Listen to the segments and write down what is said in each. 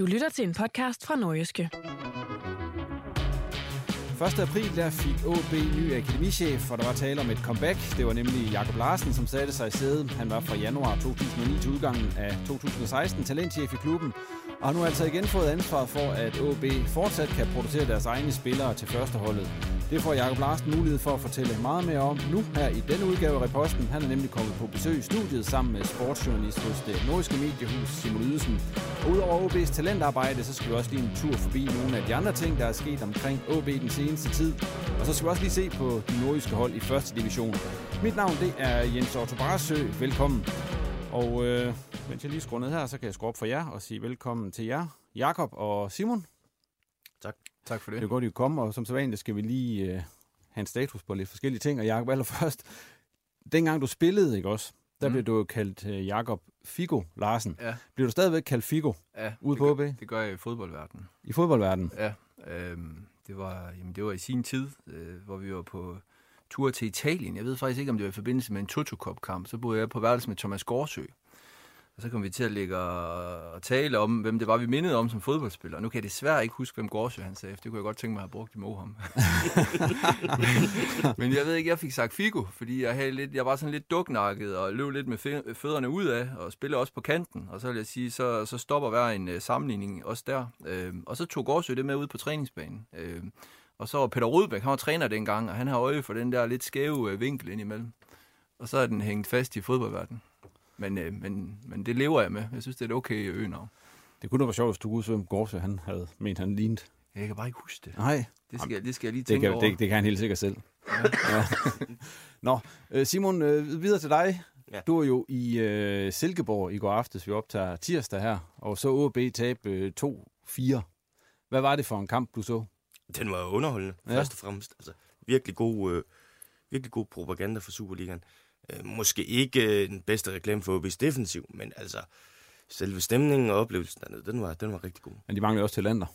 Du lytter til en podcast fra Nordjyske. 1. april der fik OB ny akademichef, og der var tale om et comeback. Det var nemlig Jakob Larsen, som satte sig i sædet. Han var fra januar 2009 til udgangen af 2016 talentchef i klubben, og har nu altså igen fået ansvaret for, at OB fortsat kan producere deres egne spillere til førsteholdet. Det får Jakob Larsen mulighed for at fortælle meget mere om nu her i denne udgave af Reposten. Han er nemlig kommet på besøg i studiet sammen med sportsjournalist hos det nordiske mediehus Simon Ydelsen. Og udover OB's talentarbejde, så skal vi også lige en tur forbi nogle af de andre ting, der er sket omkring OB den seneste tid. Og så skal vi også lige se på de nordiske hold i første division. Mit navn det er Jens Otto Barsø. Velkommen. Og øh, mens jeg lige skruer ned her, så kan jeg skrue op for jer og sige velkommen til jer, Jakob og Simon. Tak. Tak for det. Det er godt, at I komme, og som så vanligt skal vi lige øh, have en status på lidt forskellige ting. Og Jakob, allerførst, dengang du spillede, ikke også, der mm. blev du kaldt øh, Jakob Figo Larsen. Ja. Bliver du stadigvæk kaldt Figo Ja, ude på gør, OB? det gør jeg i fodboldverdenen. i fodboldverdenen? Ja, øhm, det, var, jamen, det var i sin tid, øh, hvor vi var på tur til Italien. Jeg ved faktisk ikke, om det var i forbindelse med en Toto Cup kamp. Så boede jeg på værelse med Thomas Gårdsø. Og så kom vi til at ligge og tale om, hvem det var, vi mindede om som fodboldspiller. Nu kan jeg desværre ikke huske, hvem Gårdsø han sagde, for det kunne jeg godt tænke mig at have brugt imod ham. Men jeg ved ikke, jeg fik sagt Figo, fordi jeg, havde lidt, jeg var sådan lidt duknakket og løb lidt med fødderne ud af og spillede også på kanten. Og så vil jeg sige, så, så stopper hver en uh, sammenligning også der. Uh, og så tog Gårdsø det med ud på træningsbanen. Uh, og så var Peter Rudbæk, han var træner dengang, og han har øje for den der lidt skæve uh, vinkel indimellem. Og så er den hængt fast i fodboldverdenen. Men, øh, men, men det lever jeg med. Jeg synes, det er et okay øgenavn. Det kunne da være sjovt, hvis du kunne hvem Gårdsø han havde ment, han lignede. Jeg kan bare ikke huske det. Nej, Det skal, det skal jeg lige det tænke kan, over. det, det kan han helt sikkert selv. Ja. Nå, øh, Simon, øh, videre til dig. Ja. Du er jo i øh, Silkeborg i går aftes. Vi optager tirsdag her, og så OB tab øh, 2-4. Hvad var det for en kamp, du så? Den var underholdende, Ja. ja. først og fremmest. Altså, virkelig god, øh, virkelig god propaganda for Superligaen. Øh, måske ikke øh, den bedste reklame for OB's defensiv, men altså, selve stemningen og oplevelsen dernede, den var, den var rigtig god. Men de mangler også talenter.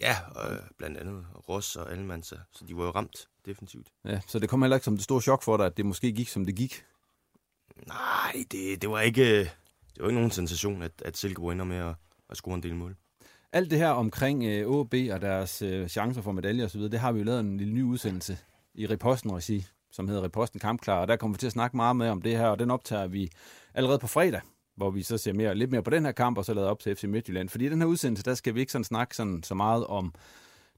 Ja, og, øh, blandt andet Ross og Allemann, så, så de var jo ramt defensivt. Ja, så det kom heller ikke som det store chok for dig, at det måske gik, som det gik. Nej, det, det var ikke, det var ikke nogen sensation, at, at Silkeborg ender med at, at score en del mål. Alt det her omkring øh, OB og deres øh, chancer for medaljer osv., det har vi jo lavet en lille ny udsendelse i Reposten regi, som hedder Reposten Kampklar, og der kommer vi til at snakke meget med om det her, og den optager vi allerede på fredag, hvor vi så ser mere, lidt mere på den her kamp, og så lader op til FC Midtjylland. Fordi i den her udsendelse, der skal vi ikke sådan snakke sådan, så meget om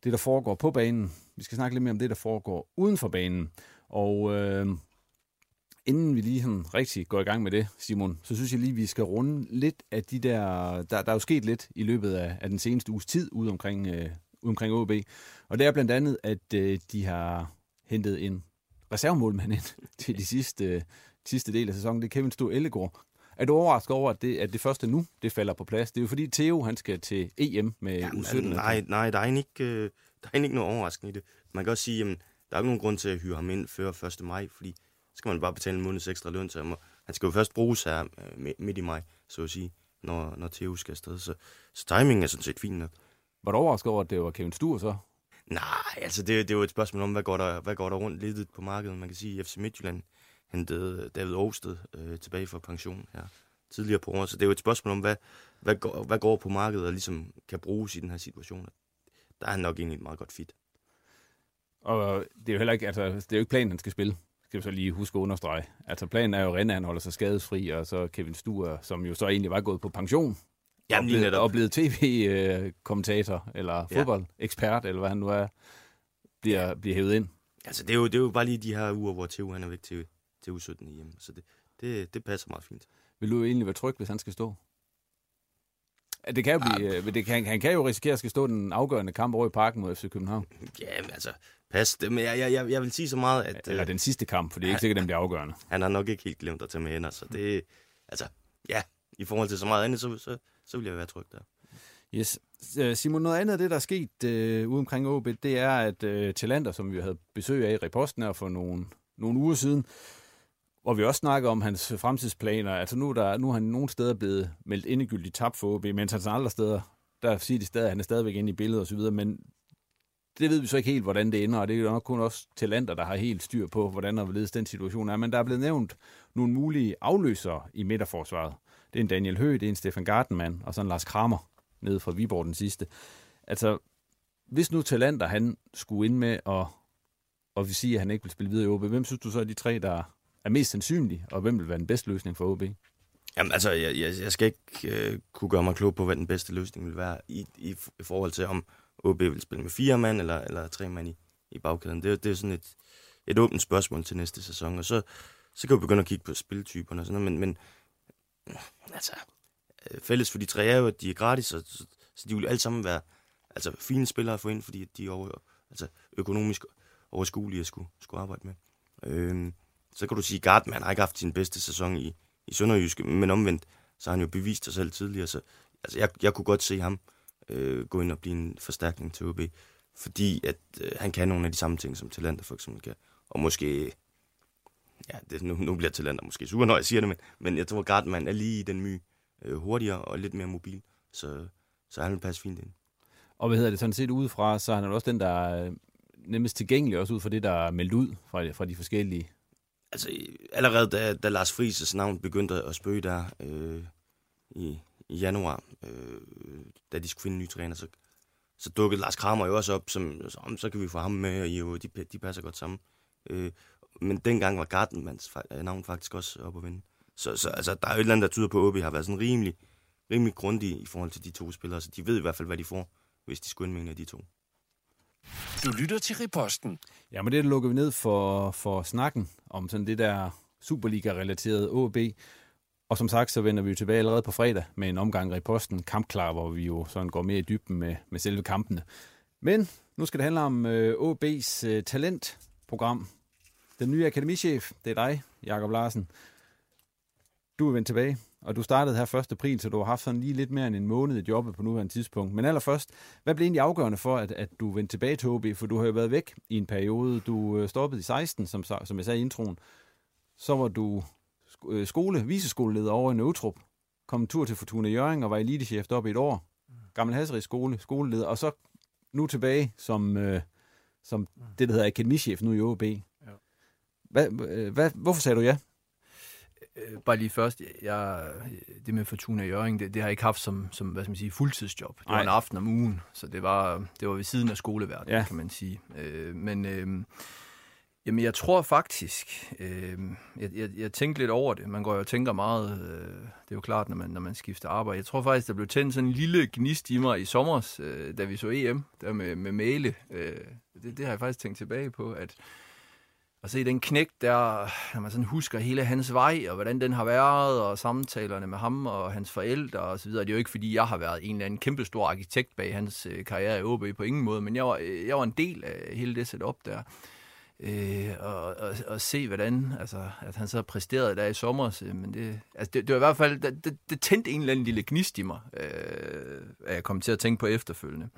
det, der foregår på banen. Vi skal snakke lidt mere om det, der foregår uden for banen. Og øh, inden vi lige sådan rigtig går i gang med det, Simon, så synes jeg lige, vi skal runde lidt af de der... Der, der er jo sket lidt i løbet af, af den seneste uges tid ude omkring, øh, ude omkring OB. Og det er blandt andet, at øh, de har hentet en reservemålmand ind til de sidste, øh, sidste del af sæsonen. Det er Kevin Sto Ellegaard. Er du overrasket over, at det, at det første nu, det falder på plads? Det er jo fordi Theo, han skal til EM med Jamen, U17. nej, nej, der er egentlig ikke, øh, der er ikke noget overraskende i det. Man kan også sige, at der er ikke nogen grund til at hyre ham ind før 1. maj, fordi skal man bare betale en måneds ekstra løn til ham. Han skal jo først bruges her øh, mi- midt i maj, så at sige, når, når Theo skal afsted. Så, så timingen er sådan set fint nok. Var du overrasket over, at det var Kevin Stur så? Nej, altså det, det er jo et spørgsmål om, hvad går der, hvad går der rundt lidt på markedet. Man kan sige, at FC Midtjylland hentede David Aarhus øh, tilbage fra pension her tidligere på året. Så det er jo et spørgsmål om, hvad, hvad, går, hvad går på markedet og ligesom kan bruges i den her situation. Der er han nok egentlig et meget godt fit. Og øh, det er jo heller ikke, altså, det er jo ikke planen, han skal spille. Skal vi så lige huske at understrege. Altså planen er jo, at Renne han holder sig skadesfri, og så Kevin Stuer, som jo så egentlig var gået på pension, Jamen, lige blevet, netop. og blevet tv-kommentator, eller fodboldekspert, eller hvad han nu er, bliver, bliver hævet ind. Altså det er, jo, det er jo bare lige de her uger, hvor Theo han er væk til, til U17 i hjemme. Så det, det, det passer meget fint. Vil du egentlig være tryg, hvis han skal stå? Det kan jo blive, øh, det kan, han kan jo risikere at skal stå den afgørende kamp over i parken mod FC København. Ja, men altså, pas det. Men jeg, jeg, jeg, jeg vil sige så meget, at... Eller øh, den sidste kamp, for det er ikke sikkert, den bliver afgørende. Han har nok ikke helt glemt at tage med hænder, så det... Altså, ja, i forhold til så meget andet, så, så, så vil jeg være tryg der. Yes. Øh, Simon, noget andet af det, der er sket øh, ude omkring OB, det er, at øh, Talander, som vi havde besøg af i reposten her for nogle, nogle uger siden, hvor vi også snakker om hans fremtidsplaner. Altså nu, er der, nu er han nogle steder blevet meldt endegyldigt tabt for OB, mens han andre steder, der siger de stadig, at han er stadigvæk inde i billedet osv., men det ved vi så ikke helt, hvordan det ender, og det er jo nok kun også talenter, der har helt styr på, hvordan og hvorledes den situation er. Men der er blevet nævnt nogle mulige afløsere i midterforsvaret. Det er en Daniel Høgh, det er en Stefan Gartenmann, og så en Lars Kramer nede fra Viborg den sidste. Altså, hvis nu Talander, han skulle ind med at, og vi sige, at han ikke vil spille videre i OB, hvem synes du så er de tre, der er mest sandsynlige, og hvem vil være den bedste løsning for OB? Jamen altså, jeg, jeg, jeg skal ikke øh, kunne gøre mig klog på, hvad den bedste løsning vil være i, i, i forhold til, om OB vil spille med fire mand eller, eller tre mand i, i bagkæden. Det, det er sådan et, et åbent spørgsmål til næste sæson, og så, så kan vi begynde at kigge på spiltyperne og sådan noget, men, men altså, øh, fælles for de tre er jo, at de er gratis, og, så, så de vil alle sammen være altså, fine spillere at få ind, fordi de er over, altså, økonomisk overskuelige at skulle, skulle arbejde med. Øhm, så kan du sige, at Gartman har ikke haft sin bedste sæson i, i Sønderjyske, men omvendt, så har han jo bevist sig selv tidligere, så altså, jeg, jeg kunne godt se ham øh, gå ind og blive en forstærkning til OB, fordi at øh, han kan nogle af de samme ting, som Talander for eksempel kan, og måske, ja, det, nu, nu bliver Talander måske sur, når jeg siger det, men, men jeg tror, Gartman er lige i den my øh, hurtigere og lidt mere mobil, så, så han vil passe fint ind. Og hvad hedder det, sådan set udefra, så er han jo også den, der er nemmest tilgængelig, også ud fra det, der er meldt ud fra, fra de forskellige. Altså, allerede da, da Lars Friis' navn begyndte at spøge der øh, i, i januar, øh, da de skulle finde en ny træner, så, så dukkede Lars Kramer jo også op, som, som så kan vi få ham med, og jo, de, de passer godt sammen. Øh, men dengang var Gartenmans fa- navn faktisk også op at vinde. Så, så altså, der er jo et eller andet, der tyder på, at OB har været sådan rimelig, rimelig grundig i forhold til de to spillere, så de ved i hvert fald, hvad de får, hvis de skulle ind med en af de to. Du lytter til Riposten. Ja, men det lukker vi ned for, for snakken om sådan det der Superliga-relaterede OB. Og som sagt, så vender vi jo tilbage allerede på fredag med en omgang i posten kampklar, hvor vi jo sådan går mere i dybden med, med selve kampene. Men nu skal det handle om øh, OB's øh, talentprogram. Den nye akademichef, det er dig, Jakob Larsen. Du er vendt tilbage, og du startede her 1. april, så du har haft sådan lige lidt mere end en måned i jobbet på nuværende tidspunkt. Men allerførst, hvad blev egentlig afgørende for, at, at du vendte tilbage til OB? For du har jo været væk i en periode. Du øh, stoppede i 16, som, som jeg sagde i introen. Så var du øh, skole, viseskoleleder over i Nøvtrup. Kom en tur til Fortuna Jørgen og var elitechef deroppe i et år. Gammel Hasserig skole, skoleleder. Og så nu tilbage som, øh, som det, der hedder akademichef nu i OB. Hvad, øh, hvad, hvorfor sagde du ja? Øh, bare lige først, jeg, det med Fortuna Jørgen, det, det har jeg ikke haft som, som hvad skal man sige, fuldtidsjob. Det var Nej. en aften om ugen, så det var, det var ved siden af skoleverdenen, Ja. kan man sige. Øh, men øh, jamen, jeg tror faktisk, øh, jeg, jeg, jeg tænkte lidt over det. Man går jo og tænker meget, øh, det er jo klart, når man, når man skifter arbejde. Jeg tror faktisk, der blev tændt sådan en lille gnist i mig i sommer, øh, da vi så EM, der med, med Mæle. Øh, det, det har jeg faktisk tænkt tilbage på, at og se den knæk der, når man sådan husker hele hans vej, og hvordan den har været, og samtalerne med ham og hans forældre og så videre. Det er jo ikke, fordi jeg har været en eller anden kæmpestor arkitekt bag hans øh, karriere i OB på ingen måde, men jeg var, øh, jeg var en del af hele det setup der. Øh, og, og, og se, hvordan altså, at han så præsterede der i sommer. Så, men det, altså, det, det var i hvert fald, det, det, det tændte en eller anden lille gnist i mig, øh, at jeg kom til at tænke på efterfølgende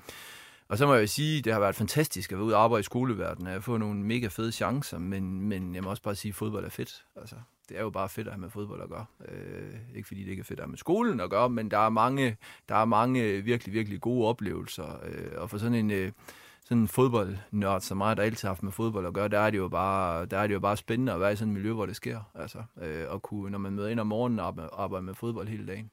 og så må jeg sige, det har været fantastisk at være ude og arbejde i skoleverdenen, har fået nogle mega fede chancer, men, men jeg må også bare sige, at fodbold er fedt. Altså, det er jo bare fedt at have med fodbold at gøre. Øh, ikke fordi det ikke er fedt at have med skolen at gøre, men der er mange, der er mange virkelig, virkelig gode oplevelser. Øh, og for sådan en, øh, sådan en fodboldnørd som mig, der altid har haft med fodbold at gøre, der er det jo bare, der er det jo bare spændende at være i sådan et miljø, hvor det sker. Altså, øh, og kunne, når man møder ind om morgenen og arbejde med fodbold hele dagen.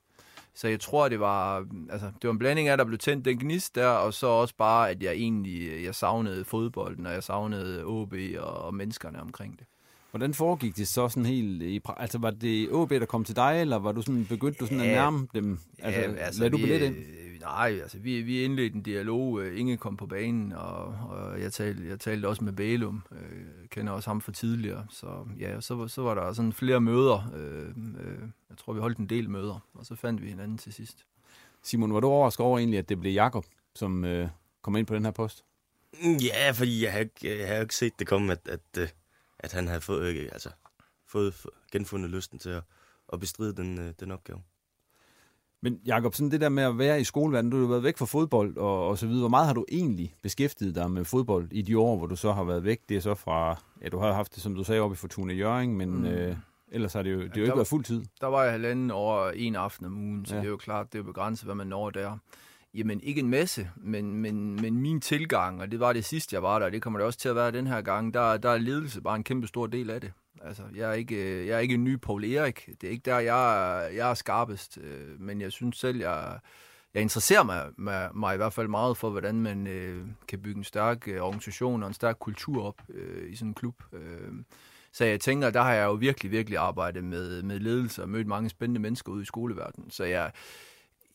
Så jeg tror, det var, altså, det var en blanding af, at der blev tændt den gnist der, og så også bare, at jeg egentlig jeg savnede fodbolden, og jeg savnede OB og, og menneskerne omkring det. Hvordan foregik det så sådan helt i Altså var det OB, der kom til dig, eller var du sådan, begyndte du sådan ja, at nærme dem? Altså, ja, altså lad du billet ind? Nej, altså vi, vi indledte en dialog. Øh, Inge kom på banen, og, og jeg, talte, jeg talte også med Bælum. Øh, kender også ham for tidligere. Så ja, så, så var der sådan flere møder. Øh, øh, jeg tror, vi holdt en del møder, og så fandt vi hinanden til sidst. Simon, var du overrasket over egentlig, at det blev Jakob, som øh, kom ind på den her post? Ja, fordi jeg har ikke, jeg har ikke set det komme, at, at, øh, at han havde fået, altså, fået genfundet lysten til at, at bestride den, den opgave. Men Jacob, sådan det der med at være i skoleverdenen, du har været væk fra fodbold og, og så videre. Hvor meget har du egentlig beskæftiget dig med fodbold i de år, hvor du så har været væk? Det er så fra, ja, du har haft det, som du sagde, oppe i Fortuna Jørgen, men mm. øh, ellers har det jo, det ja, jo ikke været fuld tid. Der var jeg halvanden over en aften om ugen, så ja. det er jo klart, det er begrænset, hvad man når der. Jamen, ikke en masse, men, men, men min tilgang, og det var det sidste, jeg var der, og det kommer det også til at være den her gang, der, der er ledelse bare en kæmpe stor del af det. Altså, jeg er ikke, øh, jeg er ikke en ny Paul Erik. Det er ikke der, jeg, jeg er skarpest. Øh, men jeg synes selv, jeg, jeg interesserer mig, mig, mig i hvert fald meget for, hvordan man øh, kan bygge en stærk øh, organisation og en stærk kultur op øh, i sådan en klub. Øh, så jeg tænker, der har jeg jo virkelig, virkelig arbejdet med, med ledelse og mødt mange spændende mennesker ude i skoleverdenen. Så jeg,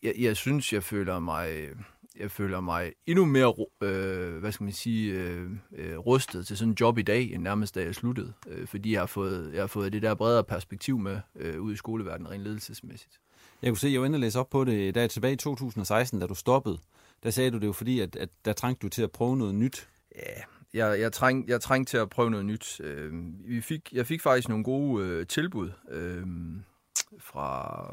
jeg, jeg synes, jeg føler mig øh, jeg føler mig endnu mere, øh, hvad skal man sige, øh, øh, rustet til sådan en job i dag, end nærmest da jeg sluttede. Øh, fordi jeg har, fået, jeg har fået det der bredere perspektiv med øh, ud i skoleverdenen rent ledelsesmæssigt. Jeg kunne se, jeg var inde og læse op på det, da jeg tilbage i 2016, da du stoppede. Der sagde du det jo fordi, at, at der trængte du til at prøve noget nyt. Ja, jeg, jeg, træng, jeg trængte til at prøve noget nyt. Øh, vi fik, jeg fik faktisk nogle gode øh, tilbud øh, fra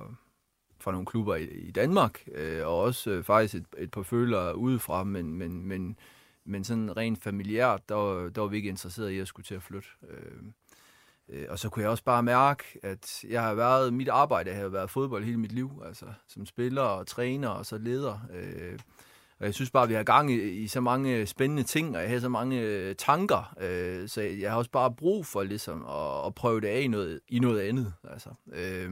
fra nogle klubber i, i Danmark, øh, og også øh, faktisk et, et par føler udefra, men, men, men, men sådan rent familiært, der, der var vi ikke interesseret i at skulle til at flytte. Øh, øh, og så kunne jeg også bare mærke, at jeg har været, mit arbejde har været fodbold hele mit liv, altså som spiller og træner og så leder. Øh, og jeg synes bare, at vi har gang i, i så mange spændende ting, og jeg har så mange øh, tanker, øh, så jeg har også bare brug for ligesom at, at prøve det af i noget, i noget andet. Altså. Øh,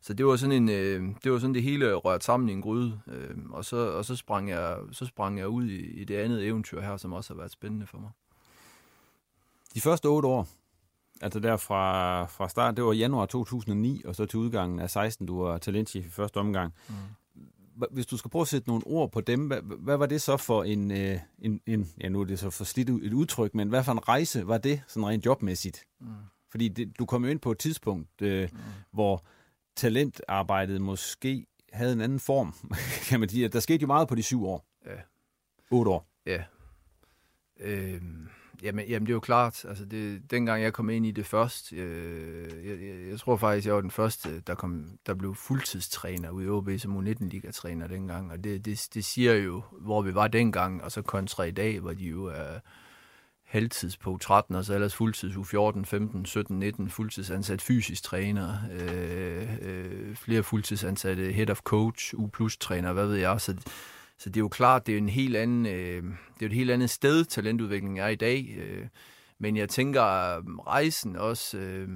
så det var sådan en, øh, det var sådan det hele rørt sammen i en gryde, øh, og så og så sprang jeg så sprang jeg ud i, i det andet eventyr her, som også har været spændende for mig. De første otte år, altså der fra, fra start, det var januar 2009, og så til udgangen af 16, du var talentchef i første omgang. Mm. Hvis du skal prøve at sætte nogle ord på dem, hvad, hvad var det så for en, øh, en, en, ja nu er det så for slidt et udtryk, men hvad for en rejse var det, sådan rent jobmæssigt? Mm. Fordi det, du kom jo ind på et tidspunkt, øh, mm. hvor talentarbejdet måske havde en anden form, kan man sige. Der skete jo meget på de syv år. Ja. Otte år. Ja. Øhm, jamen, jamen, det er jo klart. Altså, det, dengang jeg kom ind i det først, øh, jeg, jeg, jeg tror faktisk, jeg var den første, der, kom, der blev fuldtidstræner ude i OB som U19-ligatræner dengang. Og det, det, det siger jo, hvor vi var dengang, og så kontra i dag, hvor de jo er halvtids på 13, og så ellers fuldtids u 14, 15, 17, 19 fuldtidsansat fysisk træner, øh, øh, flere fuldtidsansatte head of coach, u plus træner, hvad ved jeg. Så, så det er jo klart, det er en helt anden, øh, det er et helt andet sted, talentudviklingen er i dag. Øh, men jeg tænker, øh, rejsen også, øh,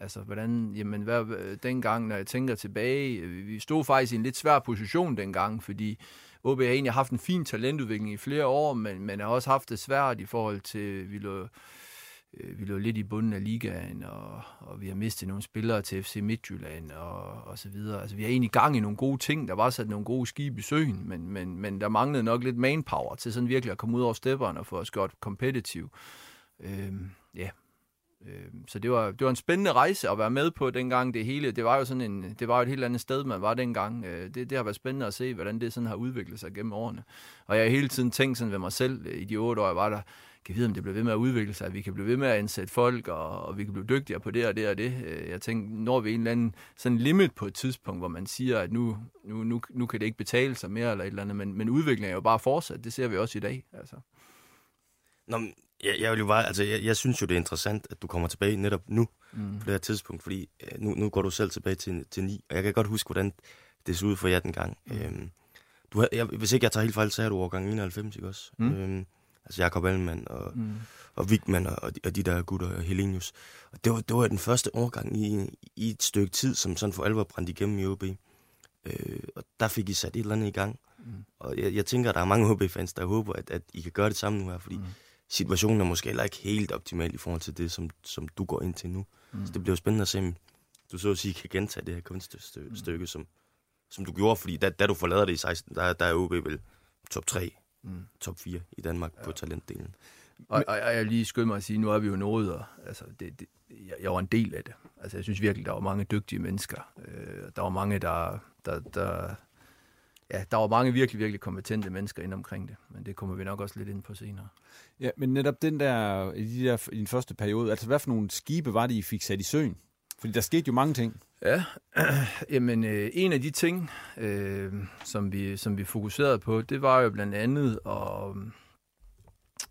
altså hvordan, jamen hvad, dengang, når jeg tænker tilbage, øh, vi stod faktisk i en lidt svær position dengang, fordi OB har egentlig haft en fin talentudvikling i flere år, men, men har også haft det svært i forhold til, vi lå, øh, vi lå lidt i bunden af ligaen, og, og vi har mistet nogle spillere til FC Midtjylland og, og så videre. Altså, vi har egentlig gang i nogle gode ting. Der var sat nogle gode skibe i søen, men, men, men der manglede nok lidt manpower til sådan virkelig at komme ud over stepperne og få os gjort kompetitiv. Øh, ja, Øh, så det var, det var en spændende rejse at være med på dengang det hele. Det var jo sådan en, det var jo et helt andet sted, man var dengang. Øh, det, det har været spændende at se, hvordan det sådan har udviklet sig gennem årene. Og jeg har hele tiden tænkt sådan ved mig selv, øh, i de otte år, jeg var der, kan vide, om det bliver ved med at udvikle sig, at vi kan blive ved med at ansætte folk, og, og vi kan blive dygtigere på det og det og det. Øh, jeg tænker, når vi en eller anden sådan limit på et tidspunkt, hvor man siger, at nu, nu, nu, nu kan det ikke betale sig mere eller et eller andet, men, men udviklingen er jo bare fortsat. Det ser vi også i dag. Altså. Nå, jeg, jeg, vil jo bare, altså, jeg, jeg synes jo, det er interessant, at du kommer tilbage netop nu, mm. på det her tidspunkt, fordi øh, nu, nu går du selv tilbage til, til 9, og jeg kan godt huske, hvordan det så ud for jer dengang. Mm. Øhm, du, jeg, hvis ikke jeg tager helt fejl, så er du årgang 91, ikke også? Mm. Øhm, altså Jakob Allemann og, Mm. og Vigman og, og, de, der gutter, og Helenius. Og det var, det var den første årgang i, i et stykke tid, som sådan for alvor brændte igennem i OB. Øh, og der fik I sat et eller andet i gang. Mm. Og jeg, jeg tænker, at der er mange OB-fans, der håber, at, at I kan gøre det samme nu her, fordi mm. situationen er måske heller ikke helt optimal i forhold til det, som, som du går ind til nu. Mm. Så det bliver jo spændende at se, om du så at sige kan gentage det her kunststykke, mm. som, som du gjorde, fordi da, da du forlader det i 16, der, der er OB vel top 3, Mm. top 4 i Danmark ja. på talentdelen. Og, og, og jeg lige skynde mig at sige, nu er vi jo nået, og altså, det, det, jeg, jeg var en del af det. Altså, jeg synes virkelig, der var mange dygtige mennesker. Øh, der var mange, der, der, der, ja, der var mange virkelig, virkelig kompetente mennesker inde omkring det. Men det kommer vi nok også lidt ind på senere. Ja, men netop den der, i, de der, i den første periode, altså hvad for nogle skibe var det, I fik sat i søen? Fordi der skete jo mange ting. Ja, jamen øh, en af de ting, øh, som, vi, som vi fokuserede på, det var jo blandt andet at,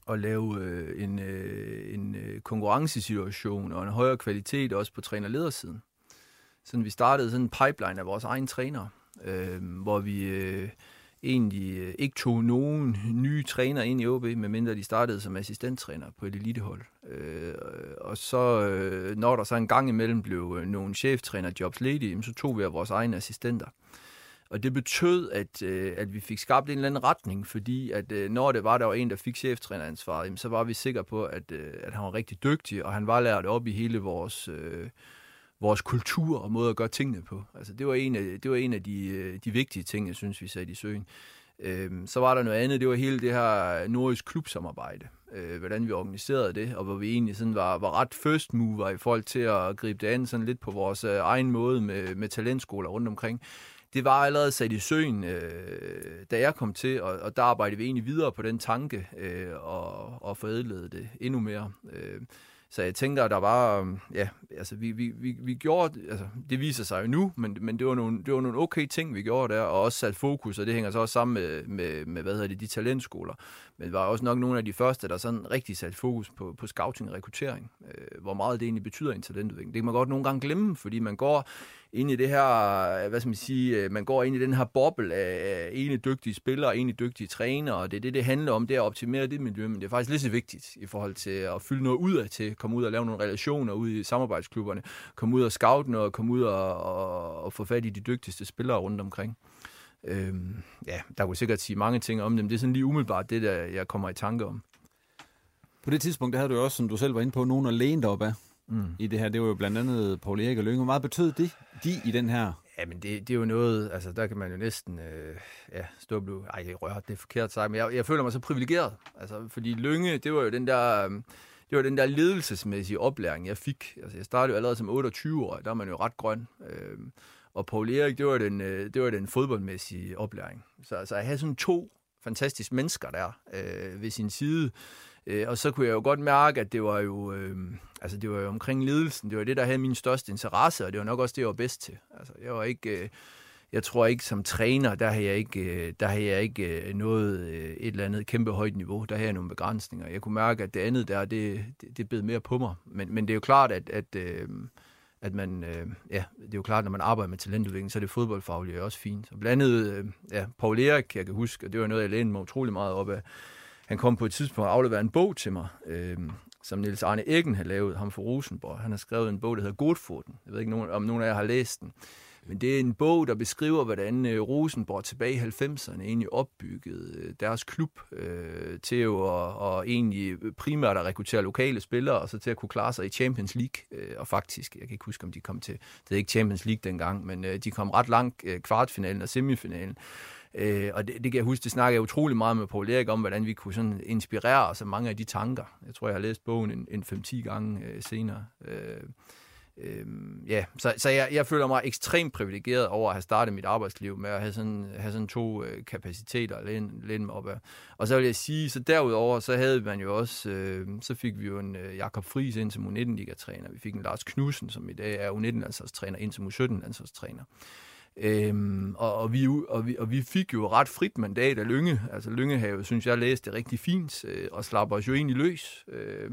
at lave øh, en, øh, en øh, konkurrencesituation og en højere kvalitet også på trænerledersiden. Sådan vi startede sådan en pipeline af vores egen trænere, øh, hvor vi øh, egentlig øh, ikke tog nogen nye trænere ind i OB, medmindre de startede som assistenttræner på et elitehold. Øh, og så, øh, når der så en gang imellem blev øh, nogle cheftrænerjobs ledige, så tog vi af vores egne assistenter. Og det betød, at, øh, at vi fik skabt en eller anden retning, fordi at øh, når det var, der var en, der fik cheftræneransvaret, jamen, så var vi sikre på, at, øh, at han var rigtig dygtig, og han var lært op i hele vores, øh, vores kultur og måde at gøre tingene på. Altså, det var en af, det var en af de, øh, de vigtige ting, jeg synes, vi satte i søen. Øhm, så var der noget andet, det var hele det her nordisk klubsamarbejde. Øh, hvordan vi organiserede det, og hvor vi egentlig sådan var, var ret first mover i forhold til at gribe det an sådan lidt på vores øh, egen måde med, med talentskoler rundt omkring. Det var allerede sat i søen, øh, da jeg kom til, og, og der arbejdede vi egentlig videre på den tanke øh, og, og forædlede det endnu mere. Øh, så jeg tænker, der var, øhm, ja, altså vi, vi, vi, vi gjorde, altså det viser sig jo nu, men, men det, var nogle, det var nogle okay ting, vi gjorde der, og også sat fokus, og det hænger så også sammen med, med, med hvad hedder det, de talentskoler. Men det var også nok nogle af de første, der sådan rigtig satte fokus på, på scouting og rekruttering, øh, hvor meget det egentlig betyder i en talentudvikling. Det kan man godt nogle gange glemme, fordi man går ind i det her, øh, hvad skal man sige, øh, man går ind i den her boble af ene dygtige spillere, ene dygtige trænere, og det er det, det handler om, det er at optimere det miljø, men det er faktisk lige så vigtigt i forhold til at fylde noget ud af til, komme ud og lave nogle relationer ud i samarbejdsklubberne, komme ud og scoute noget, komme ud og, og, og få fat i de dygtigste spillere rundt omkring. Øhm, ja, der kunne sikkert sige mange ting om dem. Det er sådan lige umiddelbart det, der jeg kommer i tanke om. På det tidspunkt, der havde du også, som du selv var inde på, nogen at læne dig op af Mm. i det her. Det var jo blandt andet Paul Erik og Lønge. Hvor meget betød det, de i den her? Jamen, det, det er jo noget, altså der kan man jo næsten, øh, ja, stå og blive, ej, rører, det er forkert sagt, men jeg, jeg føler mig så privilegeret, altså, fordi Lønge, det var jo den der, øhm, det var den der ledelsesmæssige oplæring, jeg fik. Altså, jeg startede jo allerede som 28 år, der er man jo ret grøn. Øh, og Paul Erik, det var den, øh, det var den fodboldmæssige oplæring. Så altså, jeg havde sådan to fantastiske mennesker der øh, ved sin side. Øh, og så kunne jeg jo godt mærke, at det var jo, øh, altså det var jo omkring ledelsen, det var det, der havde min største interesse, og det var nok også det, jeg var bedst til. Altså, jeg var ikke, øh, jeg tror ikke som træner, der har jeg ikke, øh, der har jeg ikke øh, noget øh, et eller andet kæmpe højt niveau. Der har jeg nogle begrænsninger. Jeg kunne mærke, at det andet der, det, det, det bed mere på mig. Men, men det er jo klart, at, at, at man, ja, det er jo klart, når man arbejder med talentudvikling, så er det fodboldfagligt også fint. Og blandt andet, ja, Paul Erik, jeg kan huske, og det var noget, jeg lænede mig utrolig meget op af. Han kom på et tidspunkt og afleverede en bog til mig, øh, som Niels Arne Eggen havde lavet, ham for Rosenborg. Han har skrevet en bog, der hedder Godfoten. Jeg ved ikke, om nogen af jer har læst den. Men det er en bog, der beskriver, hvordan øh, Rosenborg tilbage i 90'erne egentlig opbyggede øh, deres klub øh, til jo at, og egentlig primært at rekruttere lokale spillere, og så til at kunne klare sig i Champions League. Øh, og faktisk, jeg kan ikke huske, om de kom til, det er ikke Champions League dengang, men øh, de kom ret langt øh, kvartfinalen og semifinalen. Øh, og det, det kan jeg huske, det snakker jeg utrolig meget med Paul Erik om, hvordan vi kunne sådan inspirere os af mange af de tanker. Jeg tror, jeg har læst bogen en, en 5-10 gange øh, senere. Øh, øh, ja, så, så jeg, jeg føler mig ekstremt privilegeret over at have startet mit arbejdsliv med at have sådan, have sådan to øh, kapaciteter at mig op af. Og så vil jeg sige, så derudover, så havde man jo også, øh, så fik vi jo en øh, Jakob Friis ind som U19-ligatræner. Vi fik en Lars Knudsen, som i dag er U19-landsholdstræner, ind som U17-landsholdstræner. Øhm, og, og, vi, og, vi, og vi fik jo ret frit mandat af Lynge. Altså Lyngehave, synes jeg, læste rigtig fint, øh, og slapper os jo egentlig løs. Øh,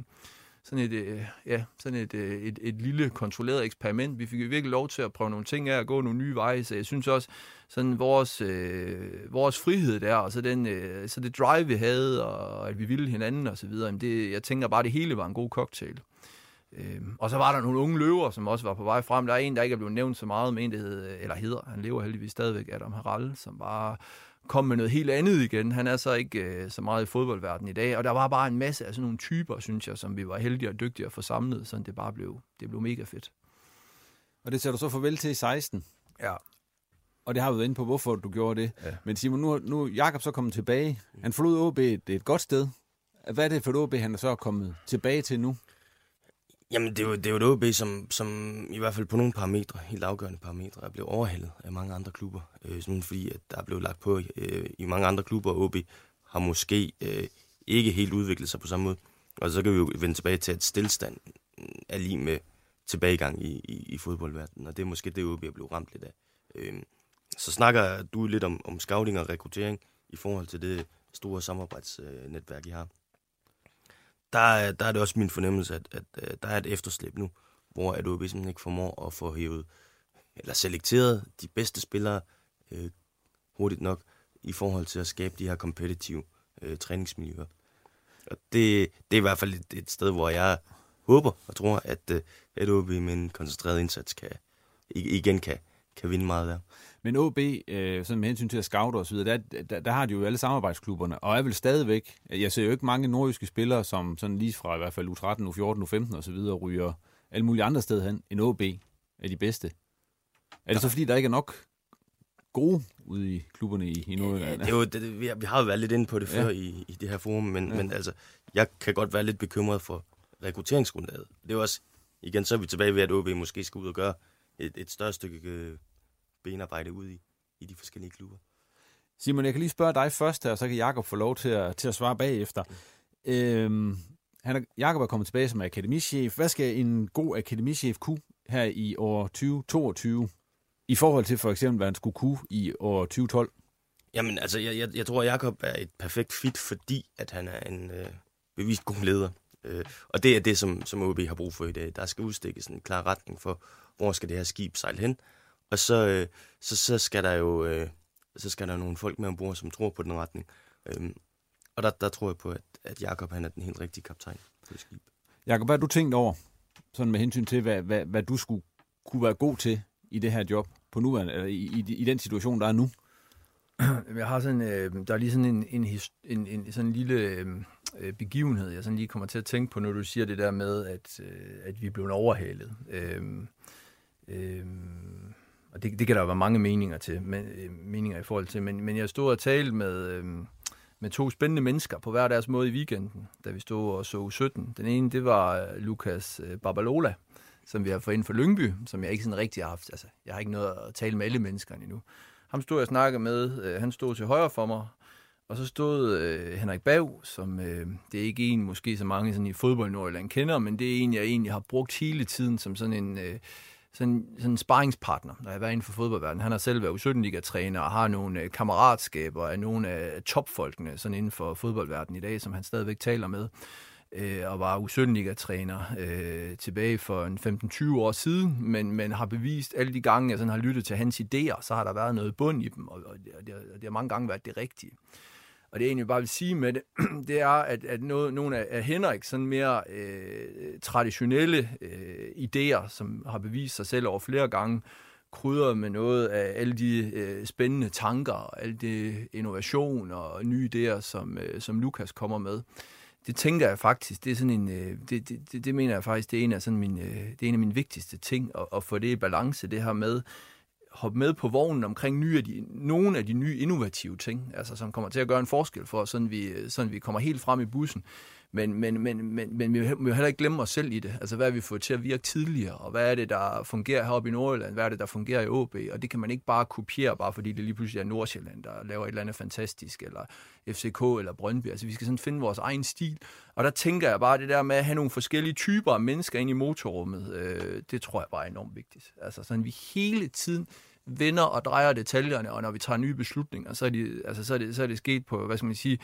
sådan et, øh, ja, sådan et, øh, et, et lille kontrolleret eksperiment. Vi fik jo virkelig lov til at prøve nogle ting af og gå nogle nye veje, så jeg synes også, sådan vores, øh, vores frihed der, og så, den, øh, så det drive, vi havde, og at vi ville hinanden og så videre, det, jeg tænker bare, det hele var en god cocktail. Øh, og så var der nogle unge løver, som også var på vej frem. Der er en, der ikke er blevet nævnt så meget, men en, der hed, eller hedder, han lever heldigvis stadigvæk, Adam Harald, som bare kom med noget helt andet igen. Han er så ikke øh, så meget i fodboldverdenen i dag, og der var bare en masse af sådan nogle typer, synes jeg, som vi var heldige og dygtige at få samlet, så det bare blev, det blev mega fedt. Og det ser du så farvel til i 16? Ja. Og det har vi været inde på, hvorfor du gjorde det. Ja. Men Simon, nu, nu er Jakob så kommet tilbage. Han forlod OB, det er et godt sted. Hvad er det for et OB, han er så kommet tilbage til nu? Jamen, det er jo, det er jo et OB, som, som i hvert fald på nogle parametre, helt afgørende parametre, er blevet overhældet af mange andre klubber. Øh, simpelthen fordi, at der er blevet lagt på øh, i mange andre klubber, og OB har måske øh, ikke helt udviklet sig på samme måde. Og så kan vi jo vende tilbage til, at stillstand er lige med tilbagegang i, i, i fodboldverdenen, og det er måske det, OB er blevet ramt lidt af. Øh, så snakker du lidt om, om scouting og rekruttering i forhold til det store samarbejdsnetværk, I har der, der er det også min fornemmelse, at, at, at der er et efterslæb nu, hvor at OB simpelthen ikke formår at få hævet, eller selekteret de bedste spillere øh, hurtigt nok, i forhold til at skabe de her kompetitive øh, træningsmiljøer. Og det, det er i hvert fald et, et sted, hvor jeg håber og tror, at, øh, at OB med en koncentreret indsats kan, igen kan, kan vinde meget der. Men OB, øh, sådan med hensyn til at scoute og så videre, der, der, der har de jo alle samarbejdsklubberne, og er vel stadigvæk, jeg ser jo ikke mange nordjyske spillere, som sådan lige fra i hvert fald U13, U14, U15 og så videre, ryger alle mulige andre steder hen, end OB er de bedste. Er det så fordi, der ikke er nok gode ude i klubberne i, i Nordjylland? Ja, det er jo, det, vi, har, vi har jo været lidt inde på det før ja. i, i det her forum, men, ja. men altså, jeg kan godt være lidt bekymret for rekrutteringsgrundlaget. Det er jo også, igen, så er vi tilbage ved, at OB måske skal ud og gøre et, et større stykke øh, benarbejde ud i, i de forskellige klubber. Simon, jeg kan lige spørge dig først her, og så kan Jakob få lov til at, til at svare bagefter. Mm. Øhm, han er, Jakob er kommet tilbage som akademichef. Hvad skal en god akademichef kunne her i år 2022, i forhold til for eksempel, hvad han skulle kunne i år 2012? Jamen, altså, jeg, jeg, jeg tror, at Jakob er et perfekt fit, fordi at han er en øh, bevist god leder. Øh, og det er det, som, som OB har brug for i dag. Der skal udstikkes en klar retning for, hvor skal det her skib sejle hen. Og så, øh, så, så skal der jo øh, så skal der nogle folk med ombord, som tror på den retning. Øhm, og der, der tror jeg på, at, at Jakob han er den helt rigtige kaptajn på det skib. Jakob, hvad har du tænkt over, sådan med hensyn til, hvad, hvad, hvad du skulle kunne være god til i det her job på nuværende, eller i, i, i den situation, der er nu? Jeg har sådan, øh, der er lige sådan en, en, en, en sådan en lille øh, begivenhed, jeg sådan lige kommer til at tænke på, når du siger det der med, at, øh, at vi er blevet overhalet. Øh, øh, og det, det kan der være mange meninger til, men, øh, meninger i forhold til, men, men jeg stod og talte med, øh, med to spændende mennesker på hver deres måde i weekenden, da vi stod og så 17. Den ene, det var øh, Lukas øh, Babalola, som vi har fået ind for Lyngby, som jeg ikke sådan rigtig har haft. Altså, jeg har ikke noget at tale med alle menneskerne endnu. Ham stod jeg og snakkede med. Han stod til højre for mig, og så stod øh, Henrik Bav, som øh, det er ikke en, måske så mange sådan i fodbold Nordjylland kender, men det er en, jeg egentlig har brugt hele tiden som sådan en... Øh, sådan, sådan en sparringspartner, når jeg har været inden for fodboldverdenen. Han har selv været U17-liga-træner og har nogle øh, kammeratskaber af nogle af topfolkene sådan inden for fodboldverdenen i dag, som han stadigvæk taler med øh, og var U17-liga-træner øh, tilbage for en 15-20 år siden, men, men har bevist alle de gange, jeg sådan har lyttet til hans idéer, så har der været noget bund i dem, og, og, det, og det har mange gange været det rigtige. Og det jeg egentlig bare vil sige med det, det er, at, at noget, nogle af, af Henrik sådan mere øh, traditionelle øh, idéer, som har bevist sig selv over flere gange, krydret med noget af alle de øh, spændende tanker, og alle de innovationer og nye idéer, som, øh, som Lukas kommer med. Det tænker jeg faktisk, det er sådan en, øh, det, det, det, mener jeg faktisk, det er en af, sådan min, øh, det er en af mine vigtigste ting, at, at få det i balance, det her med, hoppe med på vognen omkring nye af de, nogle af de nye innovative ting, altså som kommer til at gøre en forskel for, sådan vi, sådan vi kommer helt frem i bussen. Men, men, men, men, men vi må heller ikke glemme os selv i det. Altså, hvad er vi fået til at virke tidligere, og hvad er det, der fungerer heroppe i Nordjylland, hvad er det, der fungerer i OB, og det kan man ikke bare kopiere, bare fordi det lige pludselig er Nordsjælland, der laver et eller andet fantastisk, eller FCK eller Brøndby. Altså, vi skal sådan finde vores egen stil. Og der tænker jeg bare, det der med at have nogle forskellige typer af mennesker ind i motorrummet, øh, det tror jeg bare er enormt vigtigt. Altså, sådan vi hele tiden vender og drejer detaljerne, og når vi tager nye beslutninger, så er, de, altså, så er, det, så er det sket på, hvad skal man sige,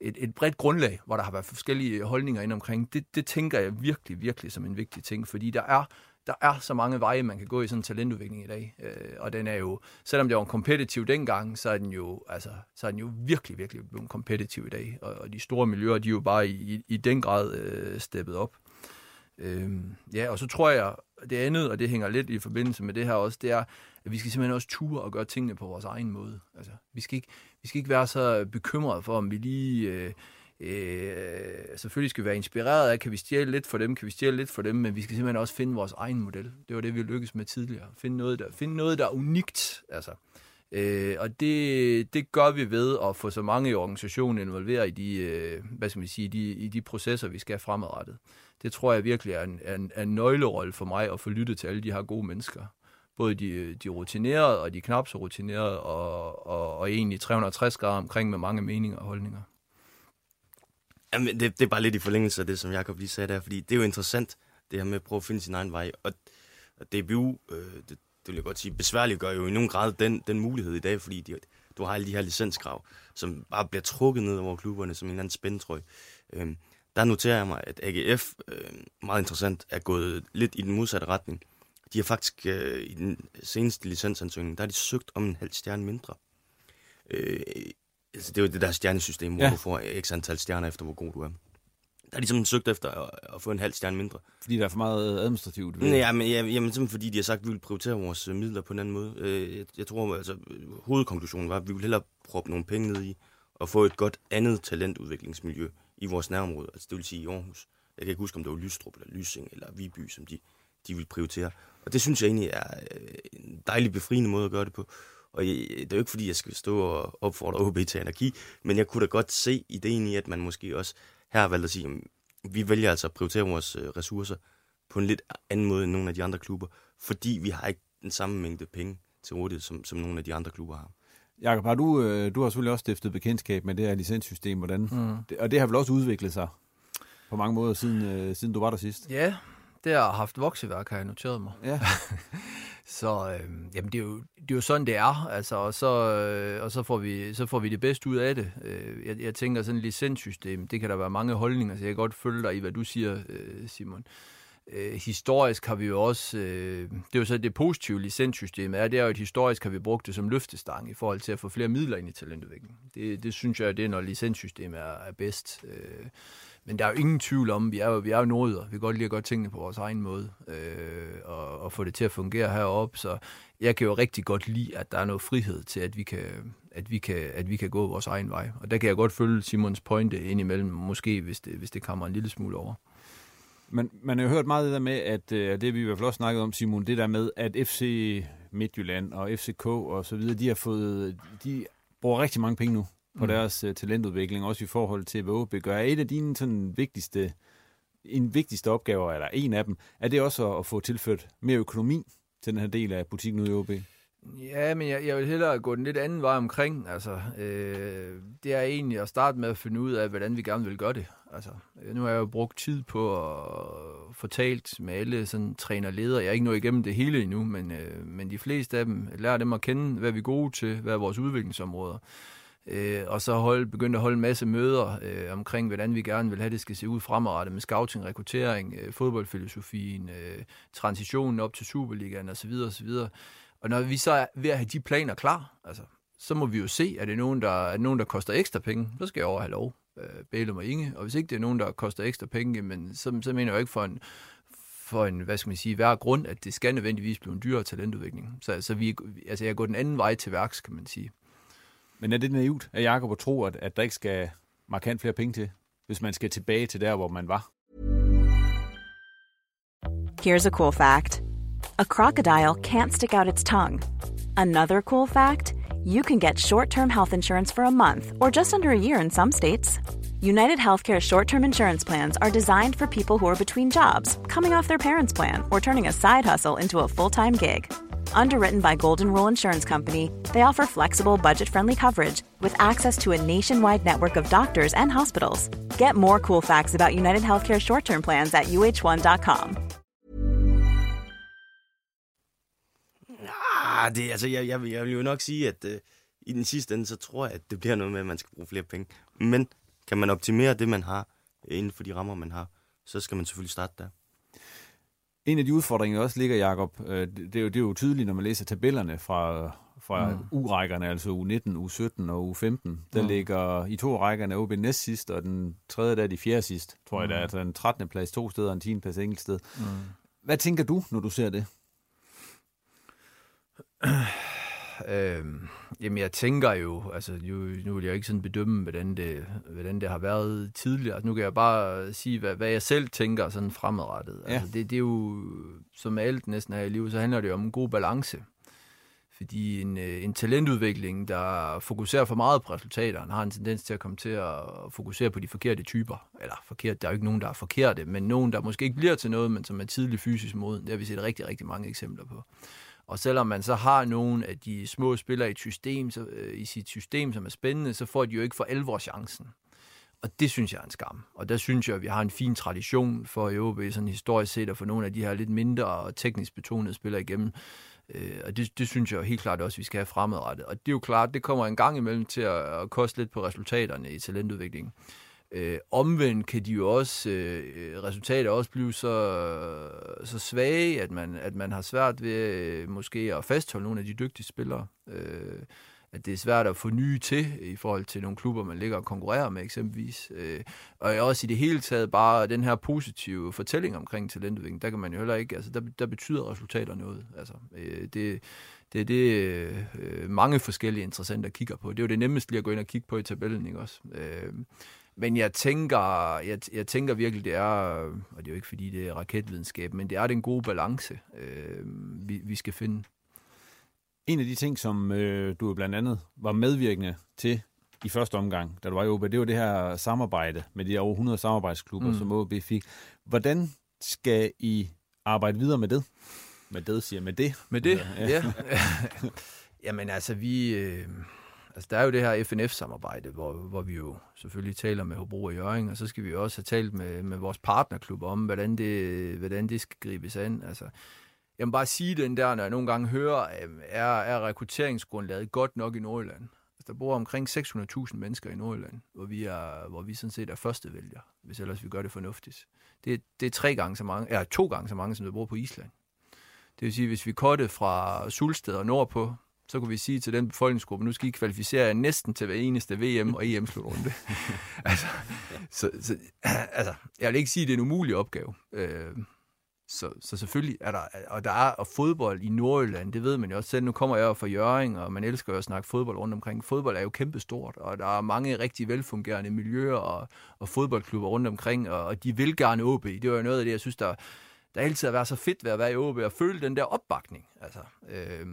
et, et bredt grundlag, hvor der har været forskellige holdninger ind omkring. Det, det tænker jeg virkelig, virkelig som en vigtig ting, fordi der er, der er så mange veje, man kan gå i sådan en talentudvikling i dag. Øh, og den er jo, selvom det var en kompetitiv dengang, så er den jo, altså, så er den jo virkelig, virkelig blevet kompetitiv i dag. Og, og de store miljøer, de er jo bare i, i, i den grad øh, steppet op. Øh, ja, og så tror jeg, det andet, og det hænger lidt i forbindelse med det her også, det er, at vi skal simpelthen også ture og gøre tingene på vores egen måde. Altså, vi, skal ikke, vi skal ikke være så bekymrede for, om vi lige... Øh, øh, selvfølgelig skal vi være inspireret af, kan vi stjæle lidt for dem, kan vi stjæle lidt for dem, men vi skal simpelthen også finde vores egen model. Det var det, vi lykkedes med tidligere. Finde noget, der, finde noget, der er unikt. Altså. Øh, og det, det gør vi ved at få så mange i organisationen involveret i de, øh, hvad skal man sige, de, i de processer, vi skal fremadrettet. Det tror jeg virkelig er en, er en, er en nøglerolle for mig at få lyttet til alle de her gode mennesker både de, de rutinerede og de knap så rutinerede, og, og, og egentlig 360 grader omkring med mange meninger og holdninger. Jamen, det, det er bare lidt i forlængelse af det, som Jacob lige sagde der, fordi det er jo interessant, det her med at prøve at finde sin egen vej. Og, og DBU, øh, det, det vil jeg godt sige, besværligt gør jo i nogen grad den, den mulighed i dag, fordi de, du har alle de her licenskrav, som bare bliver trukket ned over klubberne som en eller anden spændetrøj. Øh, der noterer jeg mig, at AGF, øh, meget interessant, er gået lidt i den modsatte retning. De har faktisk øh, i den seneste licensansøgning, der har de søgt om en halv stjerne mindre. Øh, altså det er jo det der stjernesystem, hvor ja. du får x antal stjerner efter, hvor god du er. Der har de simpelthen søgt efter at, at få en halv stjerne mindre. Fordi der er for meget administrativt? Ved. Ja, men, ja, jamen, simpelthen fordi de har sagt, at vi vil prioritere vores øh, midler på en anden måde. Øh, jeg, jeg tror, altså, hovedkonklusionen var, at vi vil hellere proppe nogle penge ned i og få et godt andet talentudviklingsmiljø i vores nærområde. Altså det vil sige i Aarhus. Jeg kan ikke huske, om det var Lystrup eller Lysing eller Viby, som de, de vil prioritere. Og det synes jeg egentlig er øh, en dejlig befriende måde at gøre det på. Og jeg, det er jo ikke, fordi jeg skal stå og opfordre OB til anarki, men jeg kunne da godt se ideen i, at man måske også her har valgt at sige, at vi vælger altså at prioritere vores øh, ressourcer på en lidt anden måde end nogle af de andre klubber, fordi vi har ikke den samme mængde penge til rådighed, som, som nogle af de andre klubber har. Jakob, har du, øh, du har selvfølgelig også stiftet bekendtskab med det her licenssystem, hvordan, mm. det, og det har vel også udviklet sig på mange måder, siden, siden du var der sidst? Ja, det har haft vokseværk, har jeg noteret mig. Ja. så øh, jamen, det, er jo, det er jo sådan, det er, altså, og, så, øh, og så, får vi, så får vi det bedste ud af det. Øh, jeg, jeg tænker, sådan et licenssystem, det kan der være mange holdninger, så jeg kan godt følge dig i, hvad du siger, øh, Simon. Øh, historisk har vi jo også, øh, det er jo så det positive licenssystem er, det er jo, at historisk har vi brugt det som løftestang i forhold til at få flere midler ind i talentudvikling. Det, det synes jeg, det er, når licenssystemet er, er bedst. Øh, men der er jo ingen tvivl om, vi er jo, vi er jo nordjyder. Vi kan godt lide at gøre tingene på vores egen måde, øh, og, og få det til at fungere heroppe. Så jeg kan jo rigtig godt lide, at der er noget frihed til, at vi kan, at vi kan, at vi kan gå vores egen vej. Og der kan jeg godt følge Simons pointe indimellem, måske hvis det, hvis det kommer en lille smule over. Men man har jo hørt meget det der med, at øh, det vi i hvert fald også snakket om, Simon, det der med, at FC Midtjylland og FCK og så videre, de har fået, de bruger rigtig mange penge nu på mm. deres uh, talentudvikling, også i forhold til, hvad OB gør. Et af dine sådan, vigtigste, en vigtigste opgaver, eller en af dem, er det også at, at få tilført mere økonomi til den her del af butikken ude i OB? Ja, men jeg, jeg vil hellere gå den lidt anden vej omkring. Altså, øh, det er egentlig at starte med at finde ud af, hvordan vi gerne vil gøre det. Altså, nu har jeg jo brugt tid på at få talt med alle sådan trænerledere. Jeg er ikke nået igennem det hele endnu, men, øh, men de fleste af dem, lærer dem at kende, hvad vi er gode til, hvad er vores udviklingsområder. Øh, og så hold, begyndte at holde en masse møder øh, omkring, hvordan vi gerne vil have, det skal se ud fremadrettet med scouting, rekruttering, øh, fodboldfilosofien, øh, transitionen op til Superligaen osv. osv. Og når vi så er ved at have de planer klar, altså, så må vi jo se, at det er nogen, der, er nogen, der koster ekstra penge, så skal jeg over have lov, øh, Bælum og Inge. Og hvis ikke det er nogen, der koster ekstra penge, men så, så mener jeg jo ikke for en, for en, hvad skal man sige, hver grund, at det skal nødvendigvis blive en dyrere talentudvikling. Så, så vi, altså jeg går den anden vej til værks, kan man sige. Men er det naivt af Jacob at tro, at, at der ikke skal markant flere penge til, hvis man skal tilbage til der, hvor man var? Here's a cool fact. A crocodile can't stick out its tongue. Another cool fact, you can get short-term health insurance for a month or just under a year in some states. United Healthcare short term insurance plans are designed for people who are between jobs, coming off their parents' plan, or turning a side hustle into a full time gig. Underwritten by Golden Rule Insurance Company, they offer flexible, budget friendly coverage with access to a nationwide network of doctors and hospitals. Get more cool facts about United Healthcare short term plans at uh1.com. Ah, det, altså, jeg, jeg, jeg vil jo nok sige, at øh, i den sidste ende, så tror jeg, at det bliver noget med, at man skal bruge flere penge. Men kan man optimere det, man har, inden for de rammer, man har, så skal man selvfølgelig starte der. En af de udfordringer, der også ligger, Jacob, øh, det, er jo, det er jo tydeligt, når man læser tabellerne fra, fra mm. U-rækkerne, altså U19, U17 og U15. Der mm. ligger i to rækkerne OB næst sidst, og den tredje der er de fjerde sidst, tror jeg. Der er altså en 13. plads to steder og en 10. plads enkelt sted. Mm. Hvad tænker du, når du ser det? Øhm, jamen, jeg tænker jo, altså nu, nu vil jeg ikke sådan bedømme, hvordan det, hvordan det har været tidligere. Altså, nu kan jeg bare sige, hvad, hvad jeg selv tænker sådan fremadrettet. Ja. Altså, det, det er jo, som alt næsten her i livet, så handler det jo om en god balance. Fordi en, øh, en talentudvikling, der fokuserer for meget på resultaterne, har en tendens til at komme til at fokusere på de forkerte typer. Eller forkert, der er jo ikke nogen, der er forkerte, men nogen, der måske ikke bliver til noget, men som er tidlig fysisk moden. Det har vi set rigtig, rigtig mange eksempler på. Og selvom man så har nogle af de små spillere i, et system, så, øh, i sit system, som er spændende, så får de jo ikke for alvor chancen. Og det synes jeg er en skam. Og der synes jeg, at vi har en fin tradition for i OB, sådan historisk set, at få nogle af de her lidt mindre og teknisk betonede spillere igennem. Øh, og det, det synes jeg helt klart også, at vi skal have fremadrettet. Og det er jo klart, det kommer en gang imellem til at, at koste lidt på resultaterne i talentudviklingen. Øh, omvendt kan de jo også, øh, resultater også blive så, så svage, at man, at man har svært ved øh, måske at fastholde nogle af de dygtige spillere. Øh, at det er svært at få nye til i forhold til nogle klubber, man ligger og konkurrerer med eksempelvis. Øh, og også i det hele taget bare den her positive fortælling omkring talentudvikling, der kan man jo heller ikke, altså der, der betyder resultater noget. Altså, øh, det, det er det, øh, mange forskellige interessenter kigger på. Det er jo det nemmeste lige at gå ind og kigge på i tabellen, ikke også? Øh, men jeg tænker, jeg, jeg tænker virkelig, det er, og det er jo ikke fordi, det er raketvidenskab, men det er den gode balance, øh, vi, vi skal finde. En af de ting, som øh, du blandt andet var medvirkende til i første omgang, da du var i OB, det var det her samarbejde med de over 100 samarbejdsklubber, mm. som OB fik. Hvordan skal I arbejde videre med det? Med det, siger med det. Med det, ja. ja. Jamen altså, vi... Øh Altså, der er jo det her FNF-samarbejde, hvor, hvor vi jo selvfølgelig taler med Hobro og Jørgen, og så skal vi jo også have talt med, med vores partnerklub om, hvordan det, hvordan det skal gribes an. Altså, jeg må bare sige den der, når jeg nogle gange hører, øhm, er, er rekrutteringsgrundlaget godt nok i Nordjylland? Altså, der bor omkring 600.000 mennesker i Nordjylland, hvor vi, er, hvor vi sådan set er første vælger, hvis ellers vi gør det fornuftigt. Det, det er tre gange så mange, eller to gange så mange, som der bor på Island. Det vil sige, hvis vi kottede fra Sulsted og nordpå, så kunne vi sige til den befolkningsgruppe, nu skal I kvalificere jer næsten til hver eneste VM og EM-slutrunde. altså, så, så, altså, jeg vil ikke sige, at det er en umulig opgave. Øh, så, så selvfølgelig er der, og der er og fodbold i Nordjylland, det ved man jo også selv. Nu kommer jeg jo fra Jøring, og man elsker jo at snakke fodbold rundt omkring. Fodbold er jo kæmpestort, og der er mange rigtig velfungerende miljøer og, og fodboldklubber rundt omkring, og, og de vil gerne OB. Det var jo noget af det, jeg synes, der, der altid har været så fedt ved at være i OB, og føle den der opbakning. Altså, øh,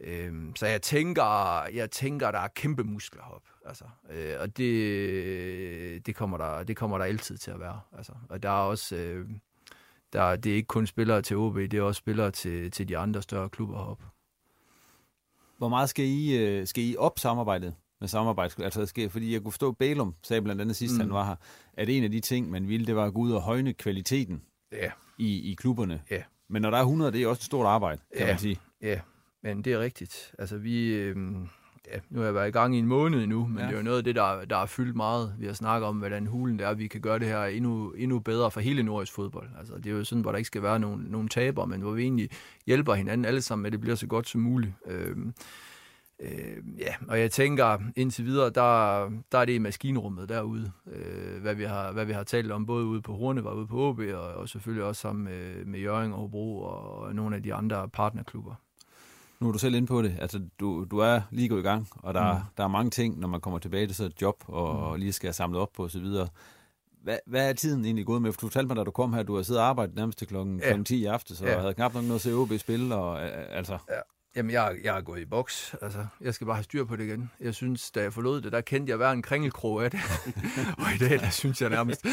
Øhm, så jeg tænker, jeg tænker, der er kæmpe muskler op. Altså, øh, og det, det, kommer der, det kommer der altid til at være. Altså, og der er også, øh, der, det er ikke kun spillere til OB, det er også spillere til, til de andre større klubber op. Hvor meget skal I, øh, skal I op samarbejdet med samarbejde? Altså, skal, fordi jeg kunne forstå, Bælum sagde blandt andet sidst, mm. han var her, at en af de ting, man ville, det var at gå ud og højne kvaliteten ja. i, i klubberne. Ja. Men når der er 100, det er også et stort arbejde, kan ja. man sige. Ja, men det er rigtigt. Altså vi, øh, ja, nu har jeg været i gang i en måned nu, men ja. det er jo noget af det, der, der er fyldt meget. Vi har snakket om, hvordan hulen det er, vi kan gøre det her endnu, endnu bedre for hele nordisk fodbold. Altså det er jo sådan, hvor der ikke skal være nogen, nogen taber, men hvor vi egentlig hjælper hinanden alle sammen med, at det bliver så godt som muligt. Øh, Øh, ja, og jeg tænker indtil videre, der, der er det i maskinrummet derude, øh, hvad, vi har, hvad vi har talt om, både ude på Horne, var ude på OB, og, og selvfølgelig også sammen med, med Jørgen og Hobro og nogle af de andre partnerklubber. Nu er du selv inde på det. Altså, du, du er lige gået i gang, og der, mm. der er mange ting, når man kommer tilbage til så et job, og, mm. og lige skal have samlet op på osv. Hvad, hvad er tiden egentlig gået med? For du fortalte mig, da du kom her, du har siddet og arbejdet nærmest til klokken, ja. klokken 10 i aften, så ja. havde knap nok noget at se OB spille. Og, altså. ja. Jamen, jeg, jeg er gået i boks. Altså, jeg skal bare have styr på det igen. Jeg synes, da jeg forlod det, der kendte jeg hver en kringelkrog af det. og i dag, der synes jeg nærmest,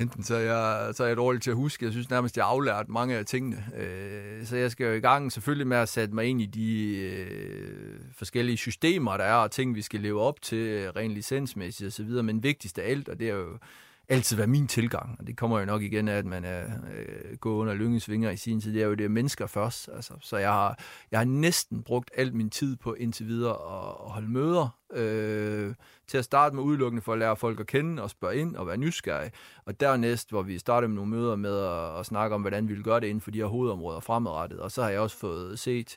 enten så er, jeg, så er jeg dårlig til at huske, jeg synes nærmest, jeg har aflært mange af tingene. Øh, så jeg skal jo i gang selvfølgelig med at sætte mig ind i de øh, forskellige systemer, der er, og ting, vi skal leve op til, øh, rent licensmæssigt osv., men vigtigst af alt, og det er jo altid været min tilgang, og det kommer jo nok igen af, at man er øh, gået under lyngesvinger i sin tid, det er jo det mennesker først. Altså. Så jeg har, jeg har næsten brugt al min tid på indtil videre at, at holde møder, øh, til at starte med udelukkende for at lære folk at kende og spørge ind og være nysgerrige. Og dernæst, hvor vi startede med nogle møder med at, at snakke om, hvordan vi vil gøre det inden for de her hovedområder fremadrettet. Og så har jeg også fået set,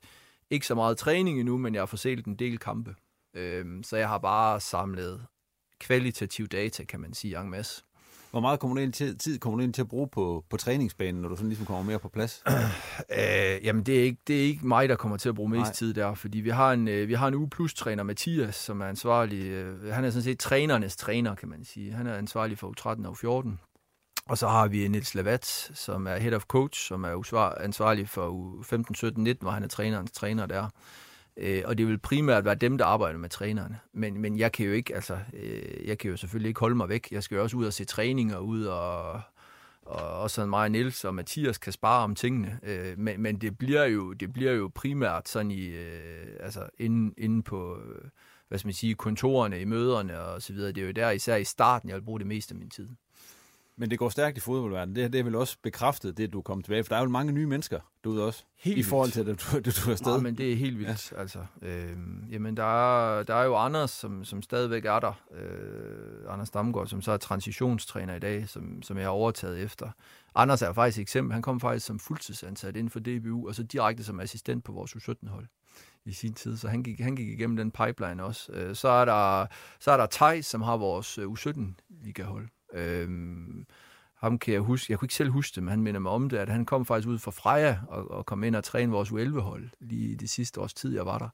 ikke så meget træning endnu, men jeg har fået set en del kampe. Øh, så jeg har bare samlet kvalitativ data, kan man sige, en masse. Hvor meget kommer du til, tid kommer du ind til at bruge på, på træningsbanen, når du sådan ligesom kommer mere på plads? øh, jamen, det er, ikke, det er ikke mig, der kommer til at bruge mest Nej. tid der, fordi vi har en, øh, vi har en uge plus træner, Mathias, som er ansvarlig. Øh, han er sådan set trænernes træner, kan man sige. Han er ansvarlig for U13 og U14. Og så har vi Niels Lavat, som er head of coach, som er ansvarlig for U15, 17, 19, hvor han er trænerens træner der. Øh, og det vil primært være dem, der arbejder med trænerne. Men, men jeg kan jo ikke, altså, øh, jeg kan jo selvfølgelig ikke holde mig væk. Jeg skal jo også ud og se træninger ud og og også sådan mig og Niels og Mathias kan spare om tingene. Øh, men, men det bliver jo det bliver jo primært sådan i øh, altså inde, inde på øh, hvad skal man sige kontorerne i møderne og så videre. Det er jo der især i starten jeg vil bruge det meste af min tid. Men det går stærkt i fodboldverdenen. Det, det er vel også bekræftet, det du kom tilbage. For der er jo mange nye mennesker derude også. Helt I forhold til, at du, du, du er afsted. Nej, men det er helt vildt. Ja. Altså, øh, jamen, der er, der er jo Anders, som, som stadigvæk er der. Øh, Anders Damgaard, som så er transitionstræner i dag, som, som jeg har overtaget efter. Anders er faktisk et eksempel. Han kom faktisk som fuldtidsansat inden for DBU, og så direkte som assistent på vores U17-hold i sin tid, så han gik, han gik igennem den pipeline også. Øh, så er der, så er der Thijs, som har vores U17-ligahold. Øhm, ham kan jeg huske, jeg kunne ikke selv huske det, men han minder mig om det, at han kom faktisk ud fra Freja og, og kom ind og trænede vores U11-hold lige det sidste års tid, jeg var der.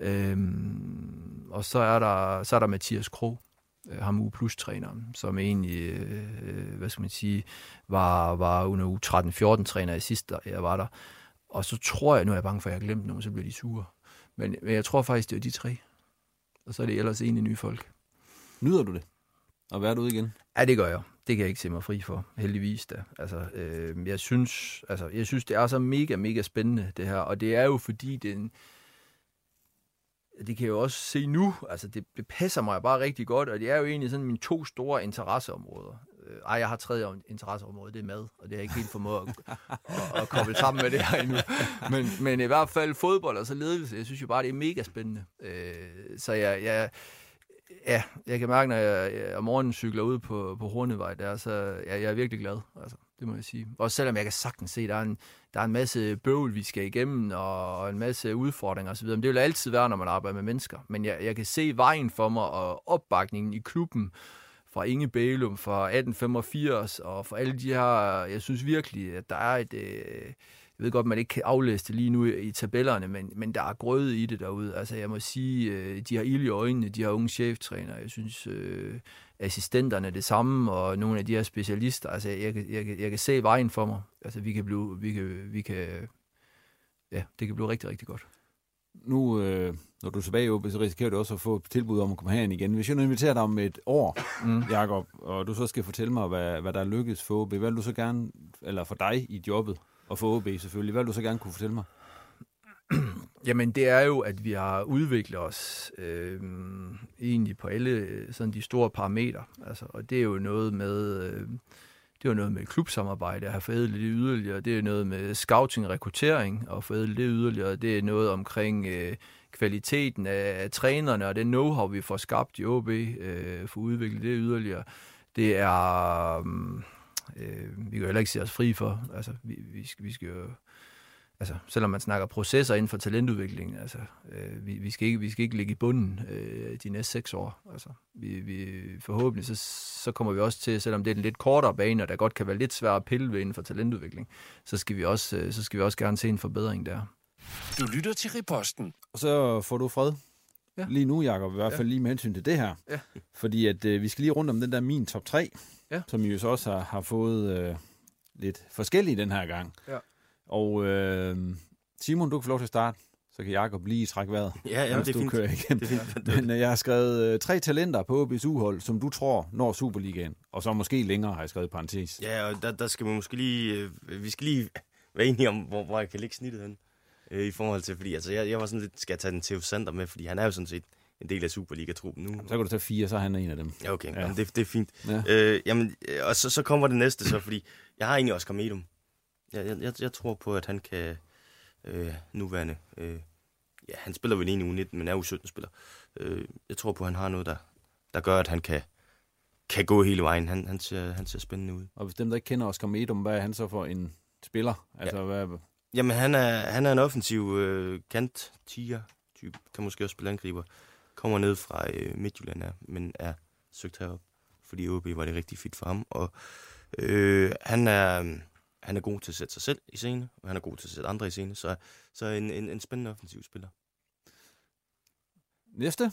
Øhm, og så er der, så er der Mathias Krog, øh, ham U plus træneren, som egentlig, øh, hvad skal man sige, var, var under u 13-14 træner i sidste, jeg var der. Og så tror jeg, nu er jeg bange for, at jeg har glemt nogen, så bliver de sure. Men, men jeg tror faktisk, det er de tre. Og så er det ellers egentlig nye folk. Nyder du det? At være derude igen? Ja, det gør jeg. Det kan jeg ikke se mig fri for, heldigvis da. Altså, øh, jeg, synes, altså, jeg synes, det er så mega, mega spændende, det her. Og det er jo fordi, det, en, det kan jeg jo også se nu, altså det, det passer mig bare rigtig godt, og det er jo egentlig sådan mine to store interesseområder. Øh, ej, jeg har tredje interesseområde, det er mad, og det er ikke helt formået at, at, at koble sammen med det her endnu. Men, men i hvert fald fodbold og så ledelse, jeg synes jo bare, det er mega spændende. Øh, så jeg, jeg, Ja, jeg kan mærke, når jeg, jeg om morgenen cykler ud på, på Hornevej, der, så ja, jeg er virkelig glad. Altså, det må jeg sige. Også selvom jeg kan sagtens se, der er en, der er en masse bøvl, vi skal igennem, og, og en masse udfordringer osv. Men det vil altid være, når man arbejder med mennesker. Men jeg, jeg kan se vejen for mig, og opbakningen i klubben, fra Inge Bælum fra 1885, og for alle de her, jeg synes virkelig, at der er et, øh, jeg ved godt, man ikke kan aflæse det lige nu i tabellerne, men, men der er grøde i det derude. Altså jeg må sige, øh, de har ild i øjnene, de har unge cheftræner. Jeg synes, øh, assistenterne det samme, og nogle af de her specialister. Altså jeg, jeg, jeg, jeg kan se vejen for mig. Altså vi kan blive, vi kan, vi kan, ja, det kan blive rigtig, rigtig godt. Nu, øh, når du er tilbage i så risikerer du også at få tilbud om at komme herind igen. Hvis jeg nu inviterer dig om et år, mm. Jacob, og du så skal fortælle mig, hvad, hvad der er lykkedes for OB, hvad vil du så gerne, eller for dig i jobbet, og for OB selvfølgelig. Hvad vil du så gerne kunne fortælle mig? Jamen, det er jo, at vi har udviklet os øh, egentlig på alle øh, sådan de store parametre. Altså, og det er jo noget med... Øh, det er noget med klubsamarbejde at have forædlet det yderligere. Det er noget med scouting og rekruttering og forædlet det yderligere. Det er noget omkring øh, kvaliteten af, af trænerne og den know-how, vi får skabt i OB, øh, for at udvikle det yderligere. Det er... Øh, øh, vi kan jo heller ikke se os fri for. Altså, vi, vi, skal, vi skal jo, altså, selvom man snakker processer inden for talentudvikling, altså, øh, vi, vi, skal ikke, vi skal ikke ligge i bunden øh, de næste seks år. Altså, vi, vi, forhåbentlig så, så kommer vi også til, selvom det er en lidt kortere bane, og der godt kan være lidt svært at pille ved inden for talentudvikling, så skal vi også, øh, så skal vi også gerne se en forbedring der. Du lytter til Riposten. Og så får du fred ja. lige nu, Jacob, i hvert fald ja. lige med hensyn til det her. Ja. Fordi at øh, vi skal lige rundt om den der min top 3 ja. som jo så også har, har fået øh, lidt forskellige den her gang. Ja. Og øh, Simon, du kan få lov til at starte så kan Jakob lige trække vejret. Ja, mens det er du fint. kører igen. Det er fint. Men øh, jeg har skrevet øh, tre talenter på OB's uhold, som du tror når Superligaen. Og så måske længere, har jeg skrevet i parentes. Ja, og der, der skal man måske lige... Øh, vi skal lige være enige om, hvor, hvor jeg kan lægge snittet hen. Øh, I forhold til, fordi altså, jeg, jeg var sådan lidt... Skal jeg tage den Theo Sander med? Fordi han er jo sådan set en del af Superliga-truppen nu. Så kan du tage fire, så er han en af dem. Ja, okay. Ja. Jamen, det, det er fint. Ja. Øh, jamen, og så, så kommer det næste så, fordi jeg har egentlig Oscar Medum. Jeg, jeg, jeg, jeg tror på, at han kan øh, nuværende... Øh, ja, han spiller vel egentlig U19, men er U17-spiller. Øh, jeg tror på, at han har noget, der, der gør, at han kan, kan gå hele vejen. Han, han, ser, han ser spændende ud. Og hvis dem, der ikke kender Oscar Medum, hvad er han så for en spiller? Altså, hvad, Jamen, han er, han er en offensiv øh, kant tiger type Kan måske også spille angriber. Kommer ned fra øh, Midtjylland, er, men er søgt herop. Fordi OB var det rigtig fit for ham. Og øh, han er... Han er god til at sætte sig selv i scene, og han er god til at sætte andre i scene, så, så en, en, en spændende offensiv spiller. Næste?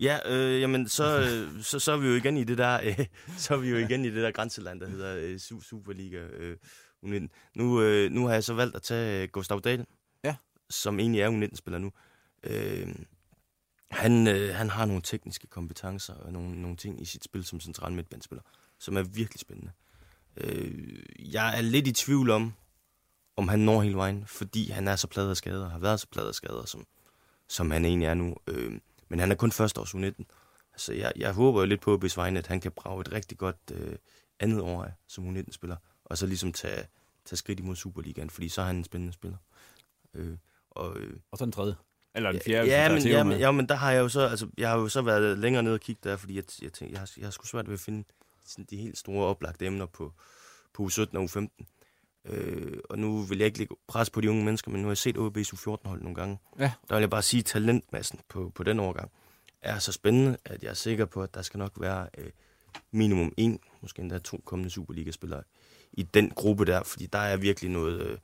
Ja, øh, jamen, så, øh, så, så er vi jo igen i det der, øh, så er vi jo igen i det der grænseland, der hedder øh, Su- Superliga. Øh, U19. Nu, øh, nu har jeg så valgt at tage øh, Gustav Dahl, ja. som egentlig er U19-spiller nu. Øh, han, øh, han har nogle tekniske kompetencer og nogle, nogle ting i sit spil som central midtbanespiller, som er virkelig spændende. Øh, jeg er lidt i tvivl om, om han når hele vejen, fordi han er så pladet af skader, har været så pladet af skader, som, som han egentlig er nu. Øh, men han er kun første års U19. Så jeg, jeg håber jo lidt på hvis vejen, at han kan brage et rigtig godt øh, andet år af som U19-spiller, og så ligesom tage, tage skridt imod Superligaen, fordi så er han en spændende spiller. Øh, og, øh, og så den tredje. Eller den fjerde, ja, men, ja, men, ja, men der har jeg jo så, altså, jeg har jo så været længere nede og kigge der, fordi jeg, jeg, tænkte, jeg, har, jeg har sgu svært ved at finde sådan, de helt store oplagte emner på, på U17 og U15. Øh, og nu vil jeg ikke lægge pres på de unge mennesker, men nu har jeg set OB's U14-hold nogle gange. Ja. Der vil jeg bare sige, at talentmassen på, på den overgang er så spændende, at jeg er sikker på, at der skal nok være øh, minimum en, måske endda to kommende Superliga-spillere i den gruppe der, fordi der er virkelig noget, øh,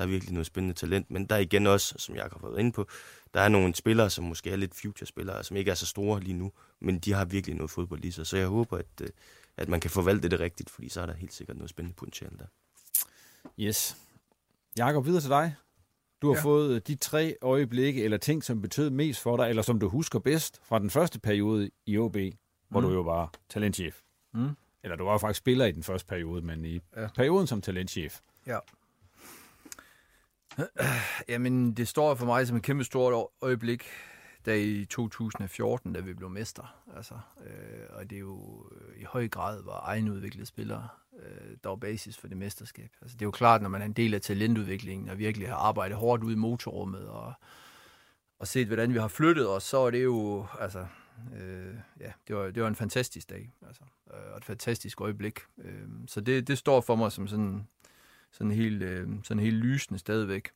der er virkelig noget spændende talent. Men der er igen også, som jeg har været inde på, der er nogle spillere, som måske er lidt future-spillere, som ikke er så store lige nu, men de har virkelig noget fodbold i sig. Så jeg håber, at, øh, at man kan forvalte det rigtigt, fordi så er der helt sikkert noget spændende potentiale der. Yes. Jakob, videre til dig. Du har Ja. fået øh, de tre øjeblikke, eller ting, som betød mest for dig, eller som du husker bedst fra den første periode i OB, hvor Mm. du jo var talentchef. Mm. Eller du var jo faktisk spiller i den første periode, men i ja. perioden som talentchef. Ja. Jamen, det står for mig som et kæmpe stort øjeblik, da i 2014, da vi blev mester. Altså, øh, og det er jo øh, i høj grad var egenudviklede spillere, øh, der var basis for det mesterskab. Altså, det er jo klart, når man er en del af talentudviklingen, og virkelig har arbejdet hårdt ud i motorrummet, og, og set, hvordan vi har flyttet os, så er det jo, altså, øh, ja, det var, det var en fantastisk dag, altså, øh, og et fantastisk øjeblik. Øh, så det, det står for mig som sådan sådan helt, øh, sådan helt lysende stadigvæk.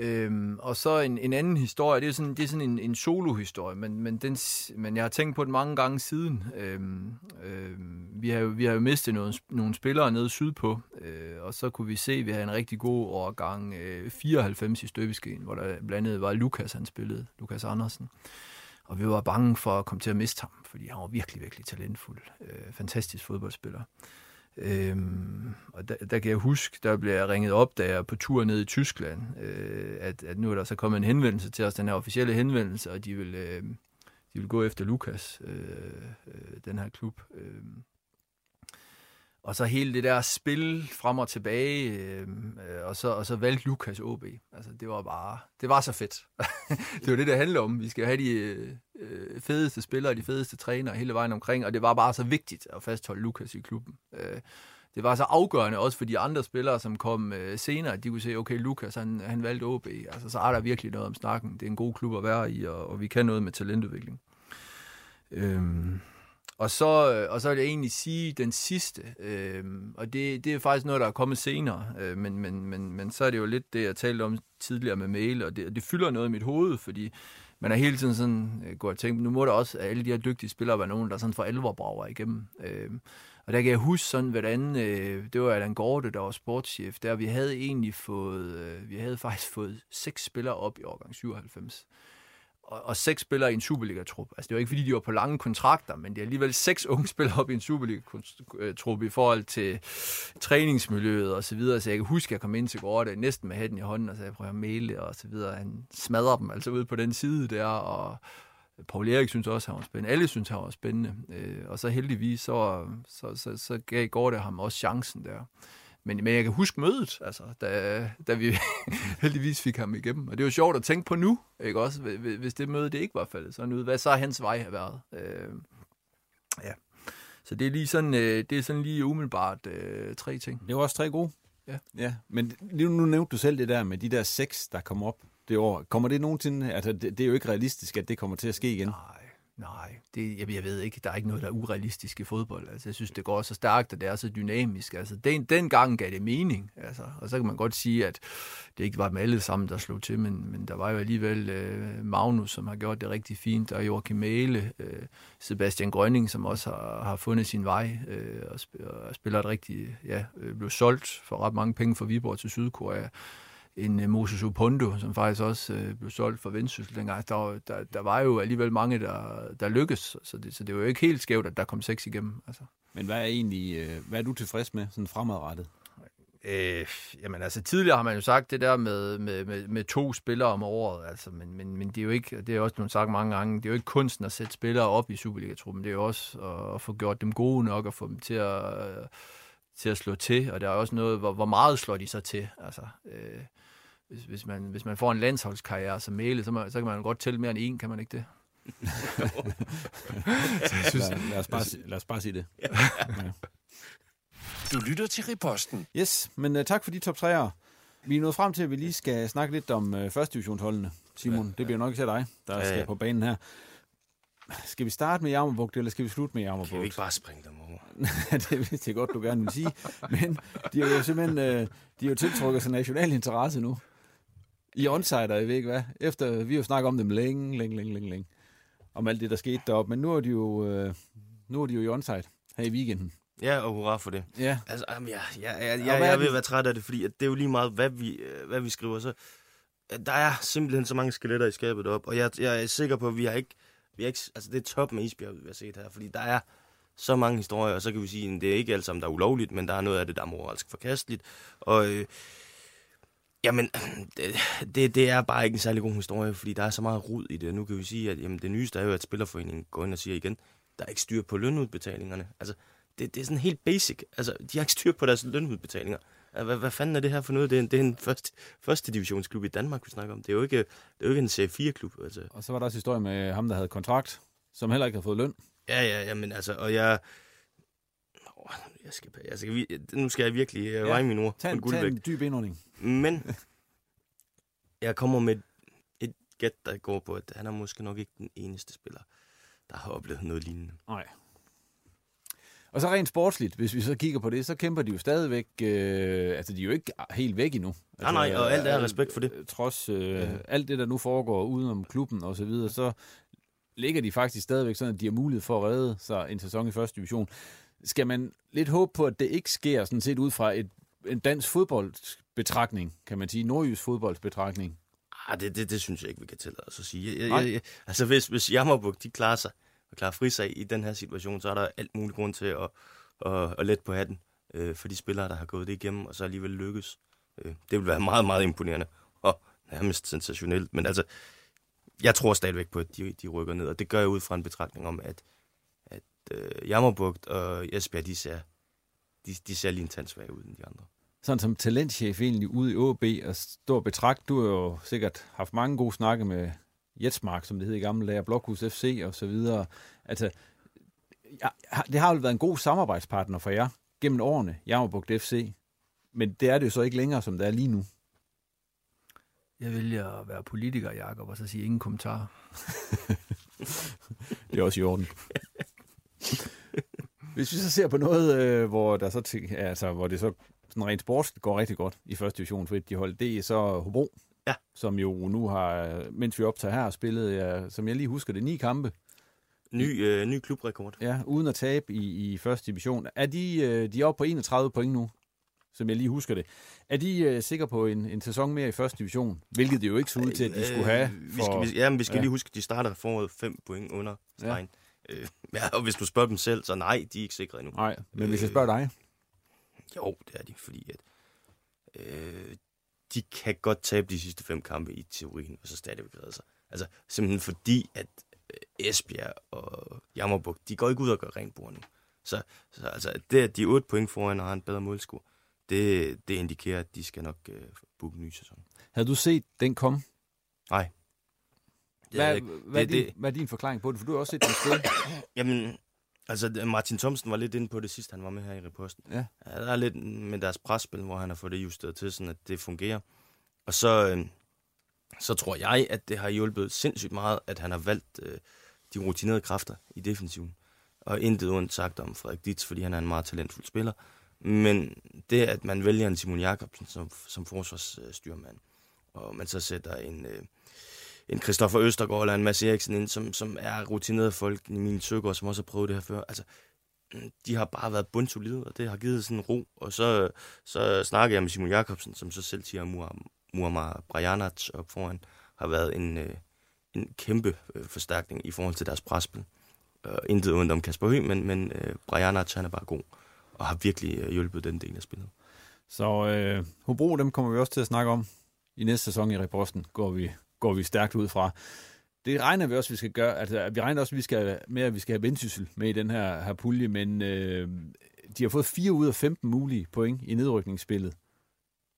Øhm, og så en, en anden historie, det er sådan, det er sådan en, en solo-historie, men, men, den, men jeg har tænkt på det mange gange siden. Øhm, øhm, vi, har jo, vi har jo mistet nogle, nogle spillere nede sydpå, øh, og så kunne vi se, at vi havde en rigtig god årgang øh, 94 i støbeskeen, hvor der blandt andet var Lukas, han spillede, Lukas Andersen. Og vi var bange for at komme til at miste ham, fordi han var virkelig, virkelig talentfuld. Øh, fantastisk fodboldspiller. Øhm, og der, der kan jeg huske, der blev jeg ringet op, da jeg er på tur ned i Tyskland, øh, at, at nu er der så kommet en henvendelse til os, den her officielle henvendelse, og de vil, øh, de vil gå efter Lukas, øh, øh, den her klub. Øh. Og så hele det der spil frem og tilbage, øhm, øh, og, så, og så valgte Lukas OB. Altså, det var bare, det var så fedt. det var det, det handler om. Vi skal have de øh, øh, fedeste spillere, de fedeste trænere hele vejen omkring, og det var bare så vigtigt at fastholde Lukas i klubben. Øh, det var så afgørende også for de andre spillere, som kom øh, senere, at de kunne se, okay, Lukas, han, han valgte OB. Altså, så er der virkelig noget om snakken. Det er en god klub at være i, og, og vi kan noget med talentudvikling. Øh, og så, øh, og så vil jeg egentlig sige den sidste, øh, og det, det er faktisk noget, der er kommet senere, øh, men, men, men, men så er det jo lidt det, jeg talte om tidligere med mail, og det, og det fylder noget i mit hoved, fordi man er hele tiden sådan, øh, går og tænker, nu må der også, alle de her dygtige spillere være nogen, der sådan for alvor brager igennem. Øh, og der kan jeg huske sådan, hvordan, øh, det var Allan Gorte, der var sportschef, der vi havde egentlig fået, øh, vi havde faktisk fået seks spillere op i årgang 97 og, og seks spillere i en Superliga-trup. Altså, det var ikke, fordi de var på lange kontrakter, men det er alligevel seks unge spillere op i en Superliga-trup i forhold til træningsmiljøet og så videre. Så jeg kan huske, at jeg kom ind til Gorte næsten med hætten i hånden, og så jeg prøver at male og så videre. Han smadrer dem altså ude på den side der, og Paul Erik synes også, at han var spændende. Alle synes, han var spændende. Øh, og så heldigvis, så, så, så, så gav Gorte ham også chancen der. Men, men jeg kan huske mødet, altså, da, da vi heldigvis fik ham igennem. Og det er jo sjovt at tænke på nu, ikke også? Hvis det møde det ikke var faldet sådan ud, hvad så hans vej har været? Øh, ja. Så det er lige sådan, øh, det er sådan lige umiddelbart øh, tre ting. Det var også tre gode. Ja. ja. Men nu, nu nævnte du selv det der med de der seks, der kom op det år. Kommer det nogensinde... Altså, det, det er jo ikke realistisk, at det kommer til at ske igen. Nej. Nej, det, jeg, jeg ved ikke. Der er ikke noget, der er urealistisk i fodbold. Altså, jeg synes, det går så stærkt, og det er så dynamisk. Altså, den, den gang gav det mening. Altså, og så kan man godt sige, at det ikke var dem alle sammen, der slog til, men, men der var jo alligevel øh, Magnus, som har gjort det rigtig fint, og Joachim Mæle, øh, Sebastian Grønning, som også har, har fundet sin vej øh, og, sp- og spiller et rigtig, ja, øh, blev solgt for ret mange penge fra Viborg til Sydkorea en uh, Moses Upondo, som faktisk også uh, blev solgt for Vendsyssel dengang. Der, der, der var jo alligevel mange, der, der lykkedes, så det, så det var jo ikke helt skævt, at der kom seks igennem. Altså. Men hvad er egentlig, uh, hvad er du tilfreds med, sådan fremadrettet? Øh, jamen altså, tidligere har man jo sagt det der med, med, med, med to spillere om året, altså, men, men, men det er jo ikke, det er også blevet sagt mange gange, det er jo ikke kunsten at sætte spillere op i Superliga-truppen, det er jo også at, at få gjort dem gode nok, og få dem til at, til at slå til, og der er også noget, hvor, hvor meget slår de så til, altså... Øh, hvis, hvis, man, hvis man får en landsholdskarriere som Mæle, så, man, så kan man godt tælle mere end en, kan man ikke det? så synes, lad, lad, os bare, lad os bare sige det. ja. Du lytter til Riposten. Yes, men uh, tak for de top 3'ere. Vi er nået frem til, at vi lige skal snakke lidt om uh, første divisionsholdene. Simon, ja, det bliver nok til dig, der ja, ja. skal på banen her. Skal vi starte med Jammerbugt, eller skal vi slutte med Jammerbugt? Kan vi ikke bare springe dem over? det vidste jeg godt, du gerne vil sige. Men de har jo simpelthen uh, de har jo tiltrukket sig national interesse nu. I onsider, jeg ved ikke hvad. Efter, vi har jo snakket om dem længe, længe, længe, længe, længe. Om alt det, der skete deroppe. Men nu er de jo, øh, nu er de jo i onside her i weekenden. Ja, og hurra for det. Ja. Altså, jamen, ja, ja, ja, ja, jeg, jeg vil være træt af det, fordi at det er jo lige meget, hvad vi, øh, hvad vi skriver. Så, der er simpelthen så mange skeletter i skabet op, og jeg, jeg er sikker på, at vi har ikke, vi har ikke altså det er top med isbjerg, vi har set her, fordi der er så mange historier, og så kan vi sige, at det er ikke alt sammen, der er ulovligt, men der er noget af det, der er moralsk forkasteligt. Og øh, Jamen, det, det, det er bare ikke en særlig god historie, fordi der er så meget rod i det. Nu kan vi sige, at jamen, det nyeste er jo, at Spillerforeningen går ind og siger igen, der er ikke styr på lønudbetalingerne. Altså, det, det er sådan helt basic. Altså, de har ikke styr på deres lønudbetalinger. Altså, hvad, hvad fanden er det her for noget? Det er en, det er en første, første divisionsklub i Danmark, vi snakker om. Det er jo ikke, det er jo ikke en C4-klub. Altså. Og så var der også historie med ham, der havde kontrakt, som heller ikke havde fået løn. Ja, ja, ja, men altså, og jeg, jeg skal, jeg skal, nu skal jeg virkelig uh, ja. veje min ord. Tag, tag en dyb indånding. Men jeg kommer med et gæt, der går på, at han er måske nok ikke den eneste spiller, der har oplevet noget lignende. Nej. Og så rent sportsligt, hvis vi så kigger på det, så kæmper de jo stadigvæk, øh, altså de er jo ikke helt væk endnu. Altså, nej, nej, og alt er respekt for det. Øh, trods øh, ja. alt det, der nu foregår udenom klubben og så videre, så ligger de faktisk stadigvæk sådan, at de har mulighed for at redde sig en sæson i første division skal man lidt håbe på, at det ikke sker sådan set ud fra et, en dansk fodboldsbetragtning, kan man sige, nordjysk fodboldsbetragtning? Ah, det, det, det synes jeg ikke, vi kan tillade os at sige. Jeg, jeg, jeg, altså, hvis, hvis Jammerbuk, de klarer sig og klarer fri sig i den her situation, så er der alt muligt grund til at, at, at lette på hatten øh, for de spillere, der har gået det igennem, og så alligevel lykkes. Øh, det vil være meget, meget imponerende og nærmest sensationelt. Men altså, jeg tror stadigvæk på, at de, de rykker ned, og det gør jeg ud fra en betragtning om, at øh, Jammerbugt og Esbjerg, de ser, de, de ser lige en tandsvage ud end de andre. Sådan som talentchef egentlig ude i ÅB og stor betragt, du har jo sikkert haft mange gode snakke med Jetsmark, som det hed i gamle dage, Blokhus FC og så videre. Altså, ja, det har jo været en god samarbejdspartner for jer gennem årene, Jammerbugt FC. Men det er det jo så ikke længere, som det er lige nu. Jeg vælger at være politiker, Jacob, og så sige ingen kommentar. det er også i orden. Hvis vi så ser på noget, øh, hvor, der så altså, hvor det så sådan rent sports går rigtig godt i første division for et de hold, det er så Hobro, ja. som jo nu har, mens vi optager her, spillet, ja, som jeg lige husker det, ni kampe. Ny, øh, ny klubrekord. Ja, uden at tabe i, i første division. Er de, øh, de er oppe på 31 point nu? som jeg lige husker det. Er de øh, sikre på en, en sæson mere i første division? Hvilket det jo ikke så ud til, at de skulle have. Øh, Vi skal, vi, ja, men vi skal ja. lige huske, at de starter foråret 5 point under stregen. Ja. Øh, ja, og hvis du spørger dem selv, så nej, de er ikke sikre endnu. Nej, men hvis jeg spørger dig? Jo, det er de, fordi at, øh, de kan godt tabe de sidste fem kampe i teorien, og så stadigvæk redde sig. Altså, simpelthen fordi, at øh, Esbjerg og Jammerbuk, de går ikke ud og gør rent bord nu. Så, så altså, det, at de er 8 point foran og har en bedre målscore, det, det indikerer, at de skal nok øh, booke en ny sæson. Havde du set den komme? Nej. Hvad, Det- hvad, er det- din, det- hvad er din forklaring på det? For du har også set den sted. Jamen, altså Martin Thomsen var lidt inde på det sidst, han var med her i reposten. Ja. ja der er lidt med deres presspil, hvor han har fået det justeret til, sådan at det fungerer. Og så, øh, så tror jeg, at det har hjulpet sindssygt meget, at han har valgt øh, de rutinerede kræfter i defensiven. Og intet ondt sagt om Frederik Ditz, fordi han er en meget talentfuld spiller. Men det, at man vælger en Simon Jakobsen som, som forsvarsstyrmand, og man så sætter en, øh, en Christoffer Østergaard eller en Mads Eriksen ind, som, som er rutinerede folk, i min Søgaard, som også har prøvet det her før. Altså, mm, de har bare været bundsolide, og det har givet sådan en ro. Og så, så snakker jeg med Simon Jakobsen, som så selv siger, at Mur- Muammar Brajanac op foran har været en, øh, en kæmpe øh, forstærkning i forhold til deres presspil. Øh, intet ondt om Kasper Høgh, men, men øh, Brajanac, han er bare god, og har virkelig øh, hjulpet den del af spillet. Så øh, Hobro, dem kommer vi også til at snakke om i næste sæson i Reposten, går vi, går vi stærkt ud fra. Det regner vi også, vi skal gøre. Altså, vi regner også, vi skal, med, at vi skal have Vendsyssel med i den her, her pulje, men øh, de har fået 4 ud af 15 mulige point i nedrykningsspillet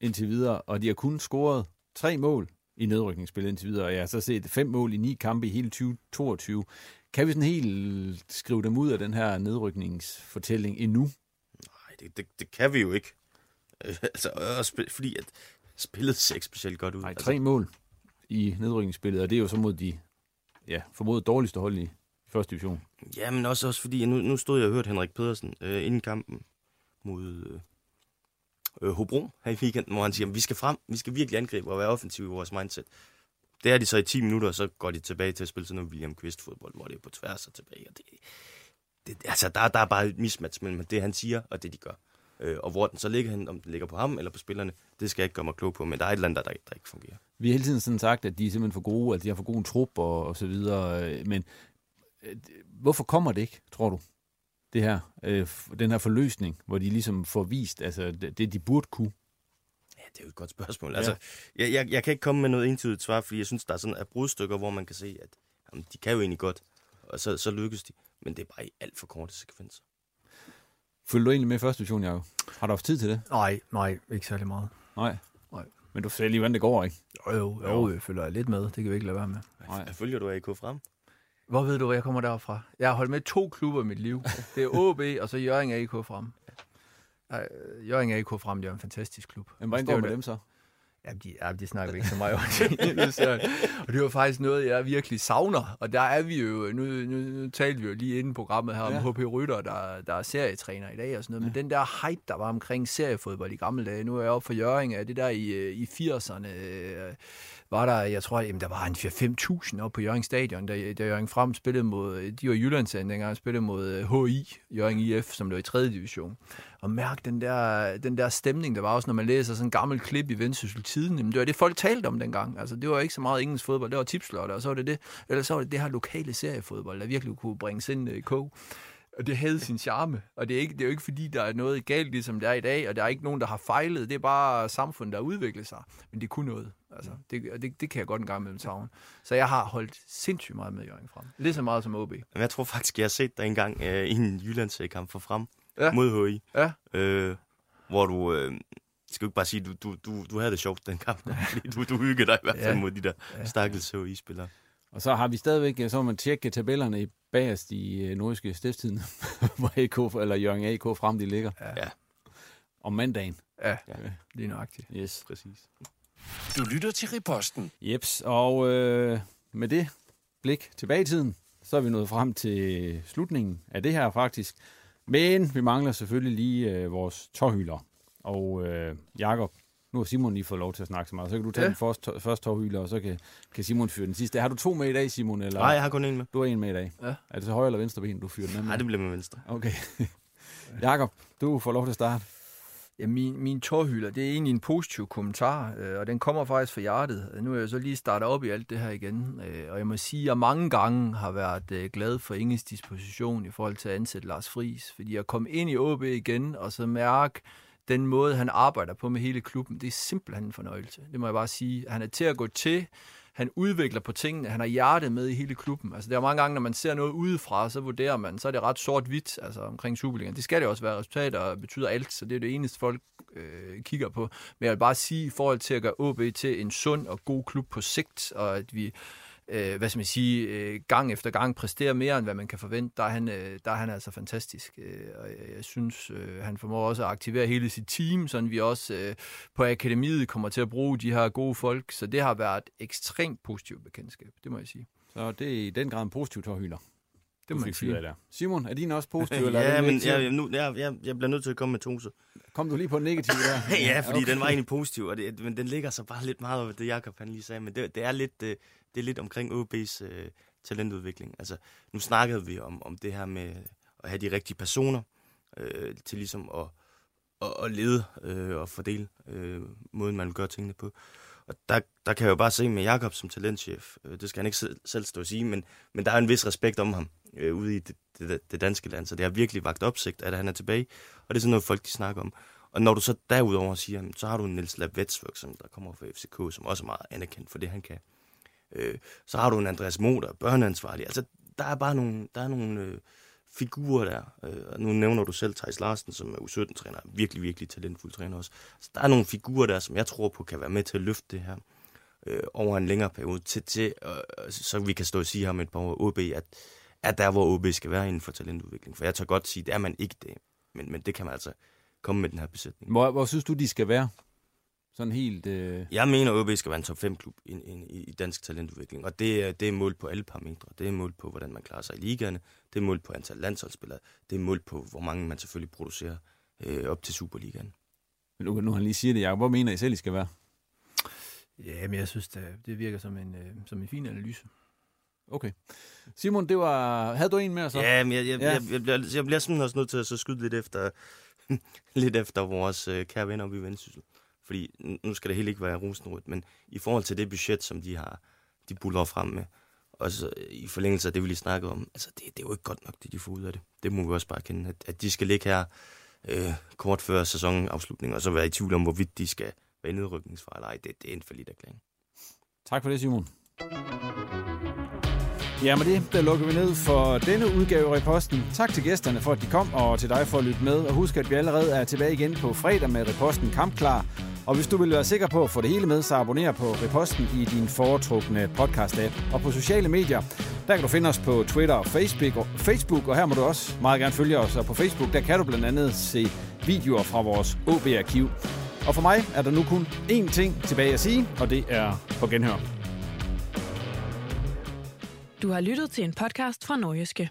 indtil videre, og de har kun scoret tre mål i nedrykningsspillet indtil videre, og jeg har så set fem mål i ni kampe i hele 2022. Kan vi sådan helt skrive dem ud af den her nedrykningsfortælling endnu? Nej, det, det, det kan vi jo ikke. Øh, altså, også sp- fordi at spillet ser ikke specielt godt ud. Nej, altså, tre mål i nedrykningsspillet, og det er jo så mod de ja, formodet dårligste hold i første division. Ja, men også, også fordi, nu, nu stod jeg og hørte Henrik Pedersen øh, inden kampen mod øh, øh Hobro her i weekenden, hvor han siger, at vi skal frem, vi skal virkelig angribe og være offensive i vores mindset. Det er de så i 10 minutter, og så går de tilbage til at spille sådan noget William Quist-fodbold, hvor det er på tværs og tilbage. Og det, det, altså, der, der er bare et mismatch mellem det, han siger, og det, de gør. Øh, og hvor den så ligger hen, om den ligger på ham eller på spillerne, det skal jeg ikke gøre mig klog på, men der er et eller andet, der, der ikke fungerer. Vi har hele tiden sådan sagt, at de er simpelthen for gode, at de har for god en trup og, og så videre, øh, men øh, hvorfor kommer det ikke, tror du? Det her, øh, den her forløsning, hvor de ligesom får vist, altså det, det de burde kunne. Ja, det er jo et godt spørgsmål. Ja. Altså, jeg, jeg, jeg kan ikke komme med noget entydigt svar, fordi jeg synes, der er sådan et brudstykker, hvor man kan se, at jamen, de kan jo egentlig godt, og så, så lykkes de. Men det er bare i alt for korte sekvenser. Følger du egentlig med i første division, Jacob? Har du haft tid til det? Nej, nej, ikke særlig meget. Nej. Men du ser lige, hvordan det går, ikke? Jo, jo, jo, jeg følger lidt med. Det kan vi ikke lade være med. Nej. Jeg følger du AK frem? Hvor ved du, hvor jeg kommer derfra? Jeg har holdt med to klubber i mit liv. Det er OB, og så Jørgen AK frem. Jørgen AK frem, det er en fantastisk klub. Men hvordan går det med dem så? Ja, de, ja, de snakker ikke så meget om. så, og det var faktisk noget, jeg virkelig savner. Og der er vi jo, nu, nu, nu talte vi jo lige inden programmet her om Ja. HP Rytter, der, der er serietræner i dag og sådan noget. Men den der hype, der var omkring seriefodbold i gamle dage, nu er jeg oppe for Jørgen, at det der i, øh, i 80'erne, øh, var der, jeg tror, jamen, der var en 4-5.000 oppe på Jørgen Stadion, da, da Jørgen Frem spillede mod, de var i Jyllandsand dengang, spillede mod øh, HI, Jørgen IF, som lå i 3. division. Og mærk den der, den der stemning, der var også, når man læser sådan en gammel klip i Vendsyssel Tiden. Jamen, det var det, folk talte om dengang. Altså, det var ikke så meget engelsk fodbold, det var tipsløtter, og så var det det, eller så var det det her lokale seriefodbold, der virkelig kunne bringe sind i kog. Og det havde sin charme. Og det er, ikke, det er jo ikke, fordi der er noget galt, ligesom det er i dag, og der er ikke nogen, der har fejlet. Det er bare samfundet, der har udviklet sig. Men det kunne noget. Altså, det, og det, det kan jeg godt en gang mellem savne. Så jeg har holdt sindssygt meget med Jørgen frem. Lige så meget som OB. Jeg tror faktisk, jeg har set dig engang øh, i en Jyllandskamp for frem Ja. mod HI. Ja. Øh, hvor du... Øh, skal jo ikke bare sige, du, du, du, du havde det sjovt den kamp, der, fordi du, du hyggede dig i hvert fald Ja. mod de der Ja. stakkels HI-spillere. Og så har vi stadigvæk, så må man tjekke tabellerne i bagerst i øh, nordiske stiftstiden, hvor AK, eller Jørgen AK frem de ligger. Ja. Om mandagen. Ja, lige nøjagtigt. Yes. Præcis. Du lytter til Riposten. Jeps, og øh, med det blik tilbage i tiden, så er vi nået frem til slutningen af det her faktisk. Men vi mangler selvfølgelig lige øh, vores tårhylder. Og øh, Jakob, nu har Simon lige fået lov til at snakke så meget, så kan du tage Ja. den første, første tårhylder, og så kan, kan Simon fyre den sidste. Har du to med i dag, Simon? Eller? Nej, jeg har kun en med. Du har en med i dag. Ja. Er det så højre eller venstre ben, du fyrer den med? Nej, det bliver med venstre. Okay. Jakob, du får lov til at starte. Ja, min, min tårhylder, det er egentlig en positiv kommentar, øh, og den kommer faktisk fra hjertet. Nu er jeg så lige startet op i alt det her igen, øh, og jeg må sige, at jeg mange gange har været øh, glad for Inges disposition i forhold til at ansætte Lars Friis, fordi jeg kom ind i OB igen, og så mærke den måde, han arbejder på med hele klubben, det er simpelthen en fornøjelse. Det må jeg bare sige. Han er til at gå til, han udvikler på tingene, han har hjertet med i hele klubben. Altså, der er mange gange, når man ser noget udefra, så vurderer man, så er det ret sort-hvidt altså, omkring Superligaen. Det skal det også være. Resultater betyder alt, så det er det eneste, folk øh, kigger på. Men jeg vil bare sige, i forhold til at gøre OB til en sund og god klub på sigt, og at vi øh, hvad skal man sige, øh, gang efter gang præsterer mere, end hvad man kan forvente, der er han, øh, der er han altså fantastisk. Øh, og jeg, jeg synes, øh, han formår også at aktivere hele sit team, så vi også øh, på akademiet kommer til at bruge de her gode folk, så det har været ekstremt positivt bekendtskab, det må jeg sige. Så det er i den grad en positiv tårhylder. Det må man sige. Der. Simon, er din også positiv? eller ja, men jeg, nu, jeg, jeg, jeg bliver nødt til at komme med to, så. Kom du lige på en negativ der? ja, fordi okay. den var egentlig positiv, og det, men den ligger så bare lidt meget over det, Jacob han lige sagde, men det, det er lidt... Øh, det er lidt omkring OB's øh, talentudvikling. Altså, nu snakkede vi om, om det her med at have de rigtige personer øh, til ligesom at, at, at lede øh, og fordele øh, måden, man vil gøre tingene på. Og der, der kan jeg jo bare se med Jakob som talentchef, øh, det skal han ikke selv, stå og sige, men, men der er en vis respekt om ham øh, ude i det, det, det danske land, så det har virkelig vagt opsigt, at han er tilbage, og det er sådan noget, folk de snakker om. Og når du så derudover siger, så har du Niels Lavets, som der kommer fra FCK, som også er meget anerkendt for det, han kan. Øh, så har du en Andreas Moder, børneansvarlig. Altså, der er bare nogle, der er nogle øh, figurer der. Øh, nu nævner du selv Thijs Larsen, som er U17-træner. Virkelig, virkelig talentfuld træner også. Så der er nogle figurer der, som jeg tror på kan være med til at løfte det her øh, over en længere periode, til, til øh, så vi kan stå og sige her med et par år OB, at, at der, hvor OB skal være inden for talentudvikling. For jeg tør godt sige, det er man ikke det. Men, men det kan man altså komme med den her besætning. Hvor, hvor synes du, de skal være? Sådan helt... Øh... Jeg mener, at OB skal være en top 5-klub i, i, i dansk talentudvikling. Og det er, det er målt på alle parametre. Det er målt på, hvordan man klarer sig i ligaerne. Det er målt på antal landsholdsspillere. Det er målt på, hvor mange man selvfølgelig producerer øh, op til Superligaen. Men nu, nu han lige siger det, Jacob. Hvor mener I selv, I skal være? Ja, men jeg synes, det, det virker som en, øh, som en fin analyse. Okay. Simon, det var... Havde du en mere så? Ja, men jeg, jeg, ja. jeg, jeg, jeg, jeg bliver simpelthen også nødt til at så skyde lidt efter, lidt efter vores øh, kære venner oppe i Vendsyssel. Fordi nu skal det helt ikke være rosenrødt, men i forhold til det budget, som de har, de buller frem med, og så øh, i forlængelse af det, vi lige snakkede om, altså det, det er jo ikke godt nok, det de får ud af det. Det må vi også bare kende, at, at de skal ligge her øh, kort før sæsonafslutningen, og så være i tvivl om, hvorvidt de skal være nedrykningsfra eller ej. Det, det er en for lidt erklæring. Tak for det, Simon. Ja, med det, der lukker vi ned for denne udgave af Reposten. Tak til gæsterne for, at de kom, og til dig for at lytte med. Og husk, at vi allerede er tilbage igen på fredag med Reposten Kampklar. Og hvis du vil være sikker på at få det hele med, så abonner på Reposten i din foretrukne podcast-app. Og på sociale medier, der kan du finde os på Twitter og Facebook, og Facebook, og her må du også meget gerne følge os. Og på Facebook, der kan du blandt andet se videoer fra vores OB-arkiv. Og for mig er der nu kun én ting tilbage at sige, og det er på genhør. Du har lyttet til en podcast fra Nordjyske.